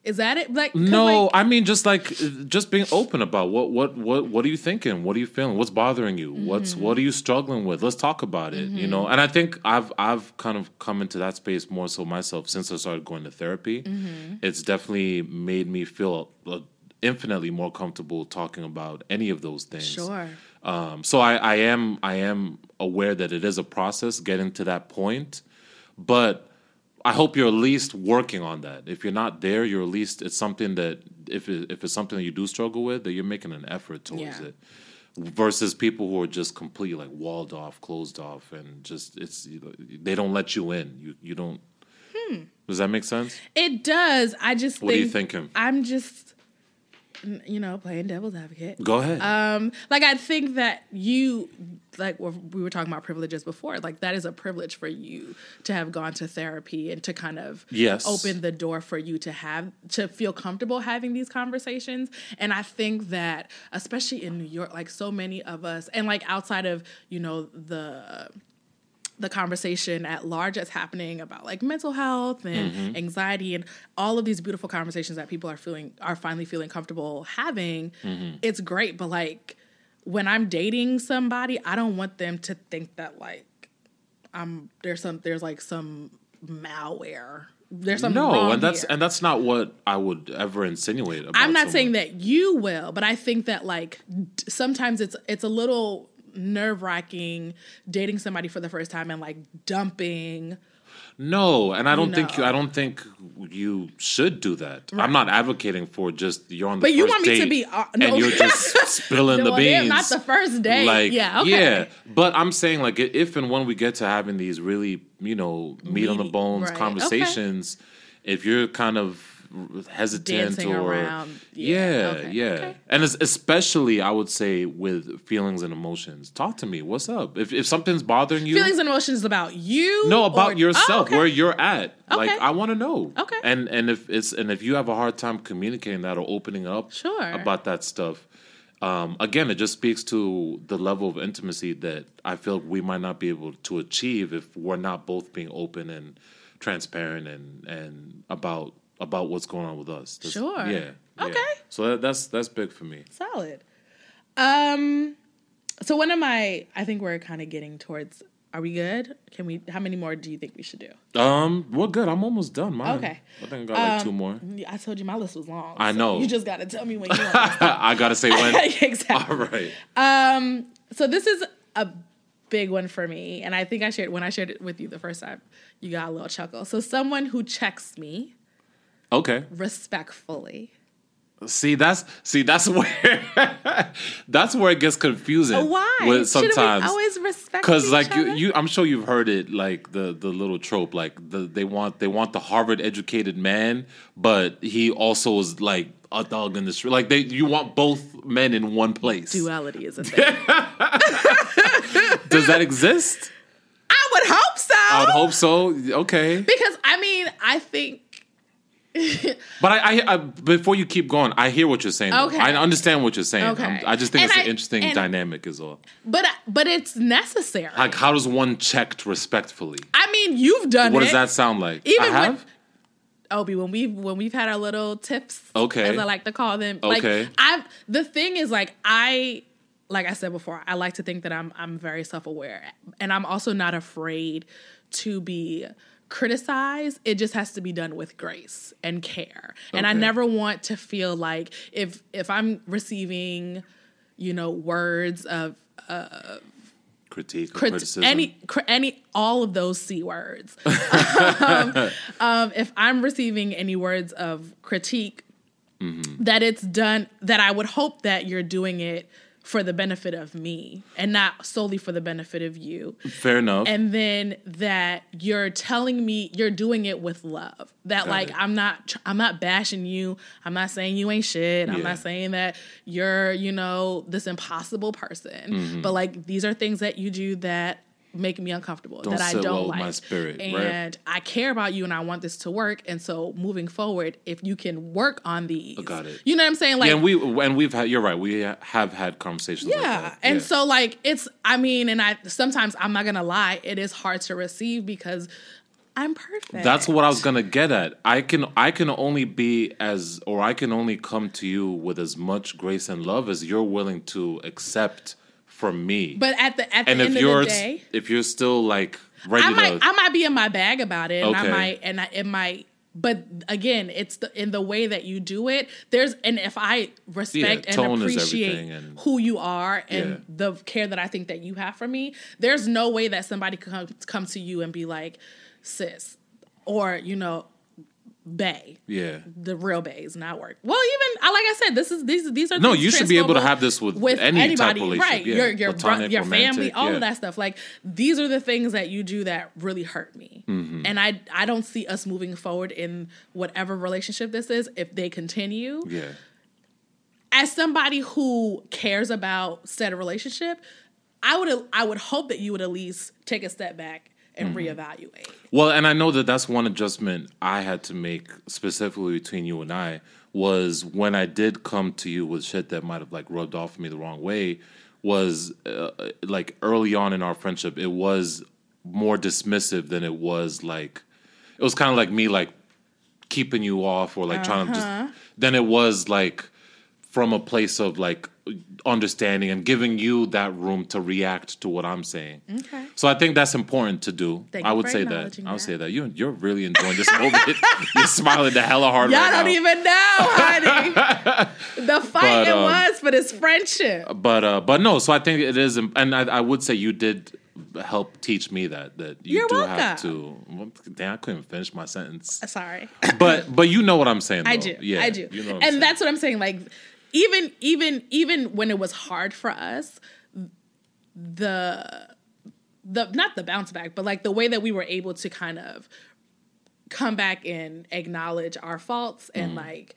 Is that it? like no, like- I mean just like just being open about what what what what are you thinking? What are you feeling? What's bothering you? What's Mm-hmm. what are you struggling with? Let's talk about it. You know, and I think I've I've kind of come into that space more so myself since I started going to therapy. Mm-hmm. It's definitely made me feel uh, infinitely more comfortable talking about any of those things. sure. Um, so I, I am I am aware that it is a process getting to that point, but I hope you're at least working on that. If you're not there, you're at least it's something that if it, if it's something that you do struggle with, that you're making an effort towards Yeah. it. Versus people who are just completely like walled off, closed off, and just it's they don't let you in. You you don't. Hmm. Does that make sense? It does. I just What are you thinking? I'm just you know, playing devil's advocate. Go ahead. Um, like I think that you, like we were talking about privileges before, like that is a privilege for you to have gone to therapy and to kind of Yes. open the door for you to have to feel comfortable having these conversations. And I think that especially in New York, like so many of us, and like outside of you know the the conversation at large that's happening about like mental health and Mm-hmm. anxiety and all of these beautiful conversations that people are feeling are finally feeling comfortable having Mm-hmm. it's great but like when i'm dating somebody i don't want them to think that like i'm there's some there's like some malware there's something no, and that's here. and that's not what I would ever insinuate. About I'm not someone. saying that you will, but I think that like d- sometimes it's it's a little nerve wracking dating somebody for the first time and like dumping. No, and I don't think you. I don't think you should do that. I'm not advocating for just you're on the. But you want me to be, uh, no. and you're just (laughs) spilling the Well, yeah, beans. not the first day. Like yeah, okay. yeah, but I'm saying like if and when we get to having these really you know meat on the bones right, okay. conversations, if you're kind of hesitant Dancing or around. yeah, Yeah, yeah, okay, okay. and especially I would say with feelings and emotions. Talk to me. What's up? If if something's bothering you, Feelings and emotions about you. no, about or- yourself, Oh, okay. where you're at. Like I want to know. Okay. And and if it's and if you have a hard time communicating that or opening up Sure. about that stuff, um, again, it just speaks to the level of intimacy that I feel we might not be able to achieve if we're not both being open and transparent and and about about what's going on with us. That's- Sure. Yeah. yeah. Okay. So that, that's that's big for me. Solid. Um. So one of my, I think we're kind of getting towards. Are we good? Can we? How many more do you think we should do? Um, we're good. I'm almost done. Mine. Okay. I think I got like Um, two more. I told you my list was long. I so know. You just got to tell me when you want. (laughs) to. I gotta say when. (laughs) exactly. All right. Um, so this is a big one for me, and I think I shared when I shared it with you the first time. You got a little chuckle. So someone who checks me Okay. respectfully. See, that's see, that's (laughs) where that's where it gets confusing. Oh, why? With Shouldn't sometimes we always respect? because like you, you, I'm sure you've heard it like the the little trope like the they want they want the Harvard educated man, but he also is like a dog in the street. Like they, you want both men in one place. duality is a thing. (laughs) Does that exist? I would hope so. I would hope so. Okay, because I mean, I think (laughs) but I, I, I before you keep going, I hear what you're saying. though. Okay. I understand what you're saying. Okay. I'm- I just think And it's I- an interesting and- dynamic, is all. But but it's necessary. Like, how does one checked respectfully? I mean, you've done it. What it. does that sound like? Even I have. Obi, when we've when we've had our little tips, Okay. as I like to call them. Okay. Like I, the thing is, like I like I said before, I like to think that I'm I'm very self-aware and I'm also not afraid to be criticized. It just has to be done with grace and care. And I never want to feel like if if I'm receiving, you know, words of Critique, or crit- criticism. any cr- any all of those c words (laughs) um, um, if i'm receiving any words of critique Mm-hmm. that it's done that i would hope that you're doing it for the benefit of me and not solely for the benefit of you Fair enough. and then that you're telling me you're doing it with love that Got like it. i'm not i'm not bashing you i'm not saying you ain't shit i'm not saying that you're you know this impossible person Mm-hmm. but like these are things that you do that make me uncomfortable Don't that i don't well like my spirit, right? and i care about you and i want this to work and so moving forward if you can work on these Got it. you know what i'm saying like yeah, and we and we've had. You're right. We have had conversations. like yeah. that. And Yeah. so like it's I mean, and I sometimes I'm not gonna lie, it is hard to receive because I'm perfect. That's what I was gonna get at. I can I can only be as or I can only come to you with as much grace and love as you're willing to accept from me. But at the at and the if end you're of the day, if you're still like ready I might to I might be in my bag about it, and Okay. I might and I, it might. But again, it's the in the way that you do it. There's and if I respect Yeah, and appreciate and- who you are and Yeah. the care that I think that you have for me, there's no way that somebody could come, come to you and be like, "Sis," or you know, "Bay." yeah. the real bays not work. Well, even I like I said, this is these these are No, you should be able to have this with with any type of relationship, right? yeah. Your your Platonic, your family, all yeah. of that stuff. Like these are the things that you do that really hurt me, Mm-hmm. and I I don't see us moving forward in whatever relationship this is if they continue. Yeah. As somebody who cares about said relationship, I would I would hope that you would at least take a step back and Mm-hmm. reevaluate. Well, and I know that that's one adjustment I had to make specifically between you and I was when I did come to you with shit that might have like rubbed off me the wrong way was uh, like early on in our friendship it was more dismissive than it was like it was kind of like me like keeping you off or like trying to Uh-huh. just then it was like from a place of like understanding and giving you that room to react to what I'm saying. Okay. So I think that's important to do. Thank I you would for say that. acknowledging I would say that. You you're really enjoying this moment. (laughs) you're smiling the hella hard Y'all right don't now. even know, honey. (laughs) the fight But, it um, was for this friendship. but uh but no, so I think it is and I, I would say you did help teach me that that you You're do have to well, damn I couldn't finish my sentence. Sorry. But but you know what I'm saying though. I do. Yeah, I do. You know what I'm and that's what I'm saying. Like, even even even when it was hard for us, the the not the bounce back, but like the way that we were able to kind of come back and acknowledge our faults and like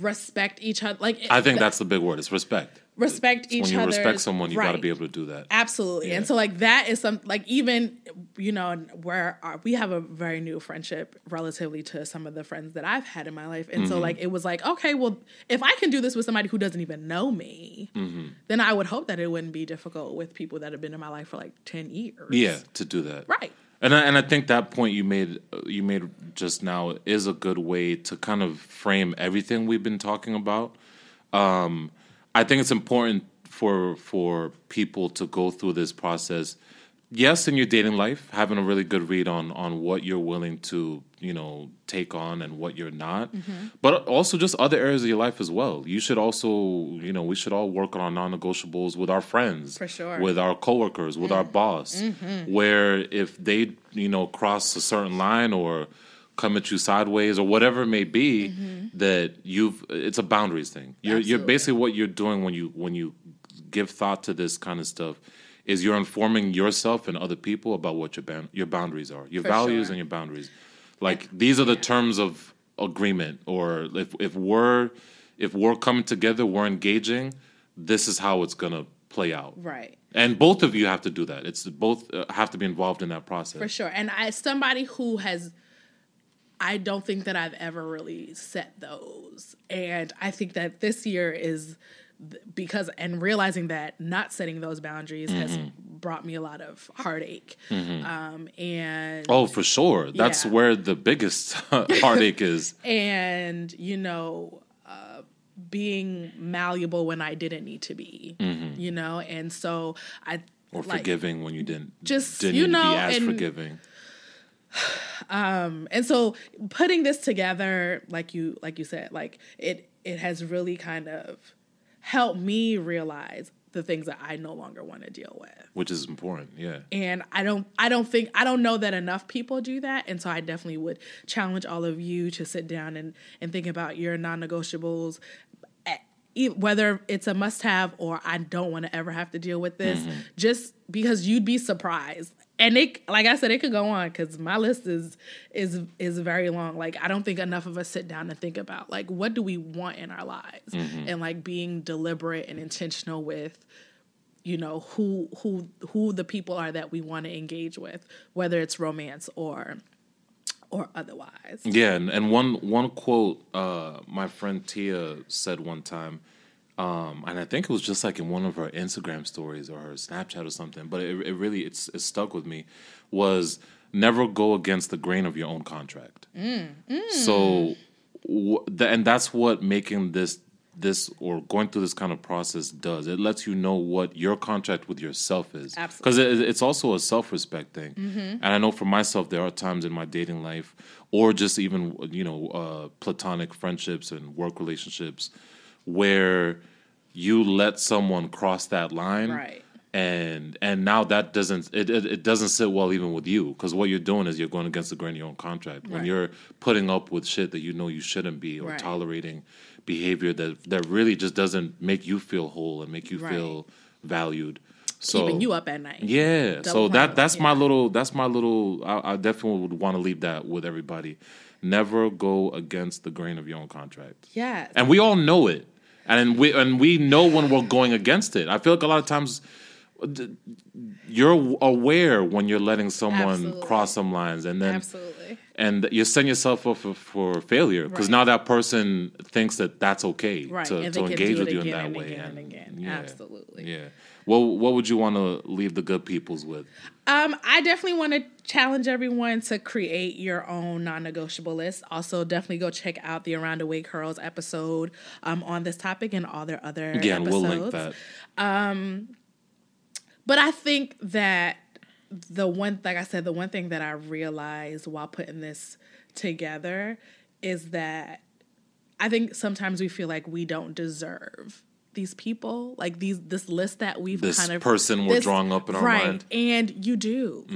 respect each other. Like Mm. I think that's the big word. It's respect. Respect each when you other. respect someone, you got to be able to do that. Absolutely. And so like that is some like even you know where our, we have a very new friendship relatively to some of the friends that I've had in my life. And Mm-hmm. so like it was like okay, well if I can do this with somebody who doesn't even know me, Mm-hmm. then I would hope that it wouldn't be difficult with people that have been in my life for like 10 years. Yeah, to do that. Right. And I, and I think that point you made you made just now is a good way to kind of frame everything we've been talking about. Um, I think it's important for for people to go through this process. Yes, in your dating life, having a really good read on on what you're willing to you know take on and what you're not, Mm-hmm. but also just other areas of your life as well. You should also you know we should all work on our non-negotiables with our friends, For sure. with our coworkers, with our boss, where if they you know cross a certain line or come at you sideways or whatever it may be, that you've it's a boundaries thing. You're you're basically what you're doing when you when you give thought to this kind of stuff is you're informing yourself and other people about what your ban- your boundaries are, your For values sure. and your boundaries. Like these are the terms of agreement, or if if we're if we're coming together, we're engaging. This is how it's gonna play out. Right. And both of you have to do that. It's both uh, have to be involved in that process. For sure. And as somebody who has I don't think that I've ever really set those. And I think that this year is because and realizing that not setting those boundaries has Mm-hmm. brought me a lot of heartache. Um and Oh, for sure. That's Yeah. where the biggest (laughs) heartache is. and you know uh, being malleable when I didn't need to be, you know, and so I or like- forgiving when you didn't Just, didn't you know, be as and- forgiving. and so putting this together like you like you said like it it has really kind of helped me realize the things that I no longer want to deal with. which is important. Yeah, And I don't I don't think I don't know that enough people do that. And so I definitely would challenge all of you to sit down and and think about your non-negotiables eh, whether it's a must have or I don't want to ever have to deal with this just because you'd be surprised. And it like I said it could go on cuz my list is is is very long. Like I don't think enough of us sit down and think about like what do we want in our lives and like being deliberate and intentional with you know who who who the people are that we want to engage with whether it's romance or or otherwise yeah. And, and one one quote uh, my friend Tia said one time, um, and I think it was just like in one of her Instagram stories or her Snapchat or something, but it, it really it's it stuck with me. Was never go against the grain of your own contract. So, wh- th- and that's what making this this or going through this kind of process does. It lets you know what your contract with yourself is. Because it, it's also a self respect thing. And I know for myself, there are times in my dating life, or just even you know uh, platonic friendships and work relationships, where you let someone cross that line, Right. and and now that doesn't it, it, it doesn't sit well even with you because what you're doing is you're going against the grain of your own contract when you're putting up with shit that you know you shouldn't be or Right. tolerating behavior that that really just doesn't make you feel whole and make you Right. feel valued. So keeping you up at night. Yeah so Double that harm, that's my little that's my little I, I definitely would want to leave that with everybody. Never go against the grain of your own contract. Yeah and we all know it and we and we know when we're going against it. I feel like a lot of times you're aware when you're letting someone Absolutely. cross some lines and then absolutely. and you're setting yourself up for, for failure because Right. now that person thinks that that's okay right to, to engage with you in that and way again and and again. yeah, absolutely. Yeah what what would you want to leave the good peoples with? Um, I definitely want to challenge everyone to create your own non-negotiable list. Also, definitely go check out the Around the Way Curls episode um, on this topic and all their other yeah and we'll link that. But I think that the one, like I said, the one thing that I realized while putting this together is that I think sometimes we feel like we don't deserve these people, like these this list that we've This kind of person we're drawing up in our right, mind. and you do,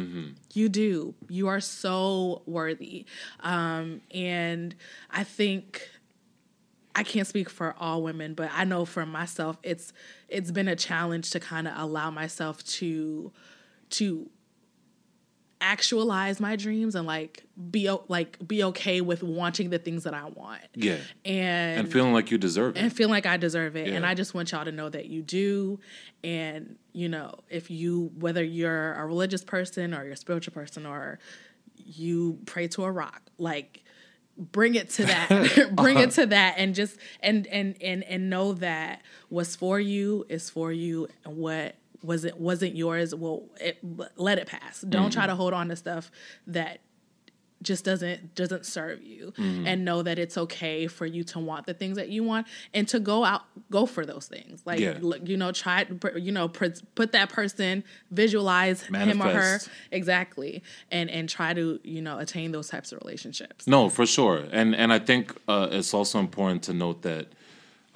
you do, you are so worthy, um, and I think I can't speak for all women, but I know for myself, it's it's been a challenge to kind of allow myself to to actualize my dreams and like be like be okay with wanting the things that I want. yeah And and feeling like you deserve it and feel like I deserve it. And I just want y'all to know that you do. And, you know, if you, whether you're a religious person or you're a spiritual person or you pray to a rock, like, bring it to that (laughs) (laughs) bring it uh-huh. to that and just and and and and know that what's for you is for you and what wasn't wasn't yours well it, let it pass. Don't try to hold on to stuff that just doesn't doesn't serve you and know that it's okay for you to want the things that you want and to go out go for those things. Like Yeah. look, you know try you know put put that person visualize him or her. Exactly. And and try to you know attain those types of relationships. No, for sure, and and I think uh, it's also important to note that,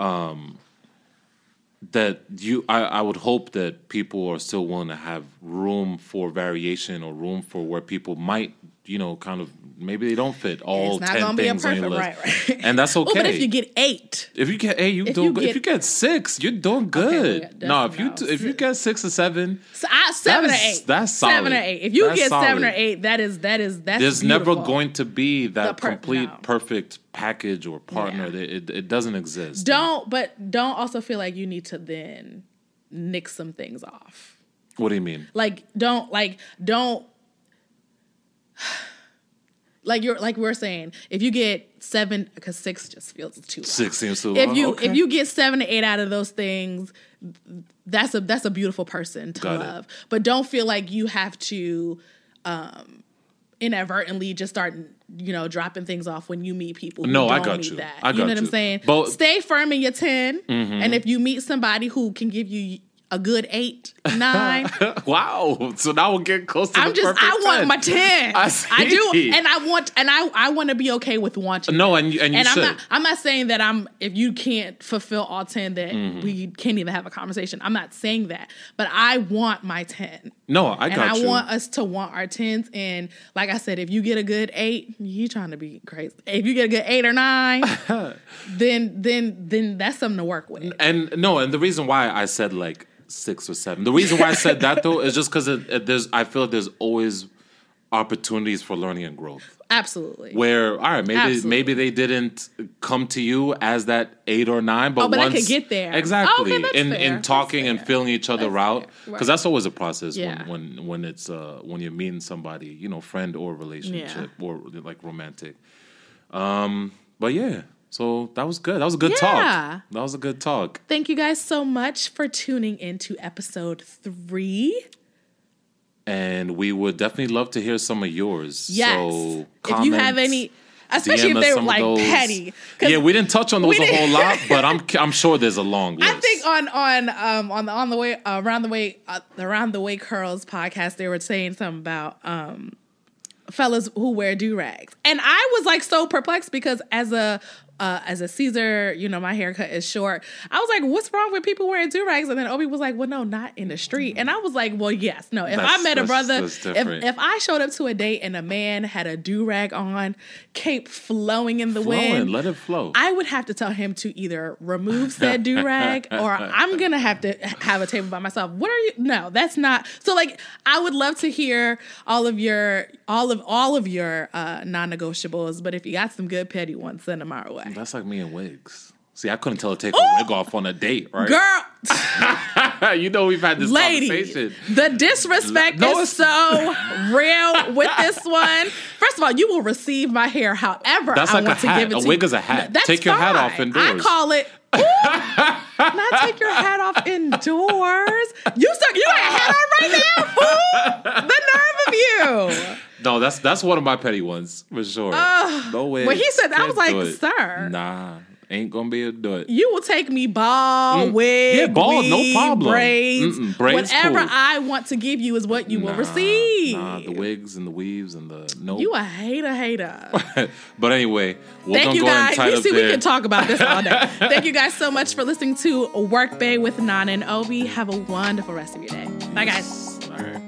um, that you, I, I would hope that people are still willing to have room for variation or room for where people might, you know, kind of maybe they don't fit all it's not ten gonna be a things on your perfect list, right right and that's okay. (laughs) well, but if you get eight if you get, eight, you if doing you good. get- if you get six, you're doing good. yeah, no, if you if you get six or seven, so I, seven or eight that's seven or eight if you That's get seven or eight that is that is that's there's never going to be that per- complete no. perfect package or partner. Yeah. It, it doesn't exist. don't but don't also feel like you need to then nix some things off What do you mean? like don't like don't like you're like we're saying if you get seven because six just feels too. Six seems too if long. you Okay. if you get seven to eight out of those things that's a that's a beautiful person to Got it. love but don't feel like you have to um inadvertently just start you know dropping things off when you meet people. who No, I got you. That. I got you You know got what I'm saying? Mm-hmm. Stay firm in your 10 and if you meet somebody who can give you a good eight, nine. (laughs) wow. So now we're getting close to I'm the just I want my ten. (laughs) I I, do, and I want and I I want to be okay with wanting. No, and and you and I'm should. not I'm not saying that I'm if you can't fulfill all ten that Mm-hmm. we can't even have a conversation. I'm not saying that, but I want my ten. No, I and got I you. want us to want our tens. And like I said, if you get a good eight, you trying to be crazy. If you get a good eight or nine, (laughs) then then then that's something to work with. And no, and the reason why I said like six or seven, the reason why I said that though (laughs) is just because it, it, there's I feel there's always opportunities for learning and growth. Absolutely. Where all right, maybe Absolutely. maybe they didn't come to you as that eight or nine, but Oh, but I once could get there. exactly Oh, okay, that's in fair. in talking and feeling each other That's out because Right. that's always a process Yeah. when when when it's uh when you're meeting somebody you know friend or relationship or like romantic. Um, but yeah, so that was good. That was a good Yeah. talk. That was a good talk. Thank you guys so much for tuning into episode three. and we would definitely love to hear some of yours. Yes. So if you have any, especially DM if they're like petty. Yeah, we didn't touch on those a whole lot, but I'm (laughs) I'm sure there's a long list. I think on on um on the on the way around the way uh, around the way curls podcast they were saying something about um fellas who wear do rags, and I was like so perplexed because as a uh, as a Caesar, you know, my haircut is short. I was like, "What's wrong with people wearing do rags?" And then Obi was like, "Well, no, not in the street." And I was like, "Well, yes, no. If I met a brother, if if I showed up to a date and a man had a do rag on, cape flowing in the Flowing, wind, let it flow. I would have to tell him to either remove said do rag or (laughs) I'm gonna have to have a table by myself. What are you? No, that's not. So like, I would love to hear all of your all of all of your uh, non-negotiables. But if you got some good petty ones, send them our way, That's like me and wigs. See, I couldn't tell her to take a wig off on a date, right? girl, (laughs) you know we've had this lady. conversation. The disrespect No, is so real with this (laughs) one. First of all, you will receive my hair however That's I like a want to hat. give it A to wig you. is a hat. That's Take your hat off fine. indoors. I call it. Not take your hat off indoors. You still you got a hat on right now, fool. The nerve of you. No, that's that's one of my petty ones for sure. no way. when he said that, I was like, sir. Nah, ain't gonna be a it. You will take me ball, wig, Mm. Yeah, bald, no problem. braids. Mm-mm, braids Whatever cool. I want to give you is what you will receive. Nah, the wigs and the weaves and the no. You a hater, hater. (laughs) but anyway, we're Thank you guys. We see there. we can talk about this all day. (laughs) Thank you guys so much for listening to Work Bay with Nana and Obi. Have a wonderful rest of your day. Bye guys. All right.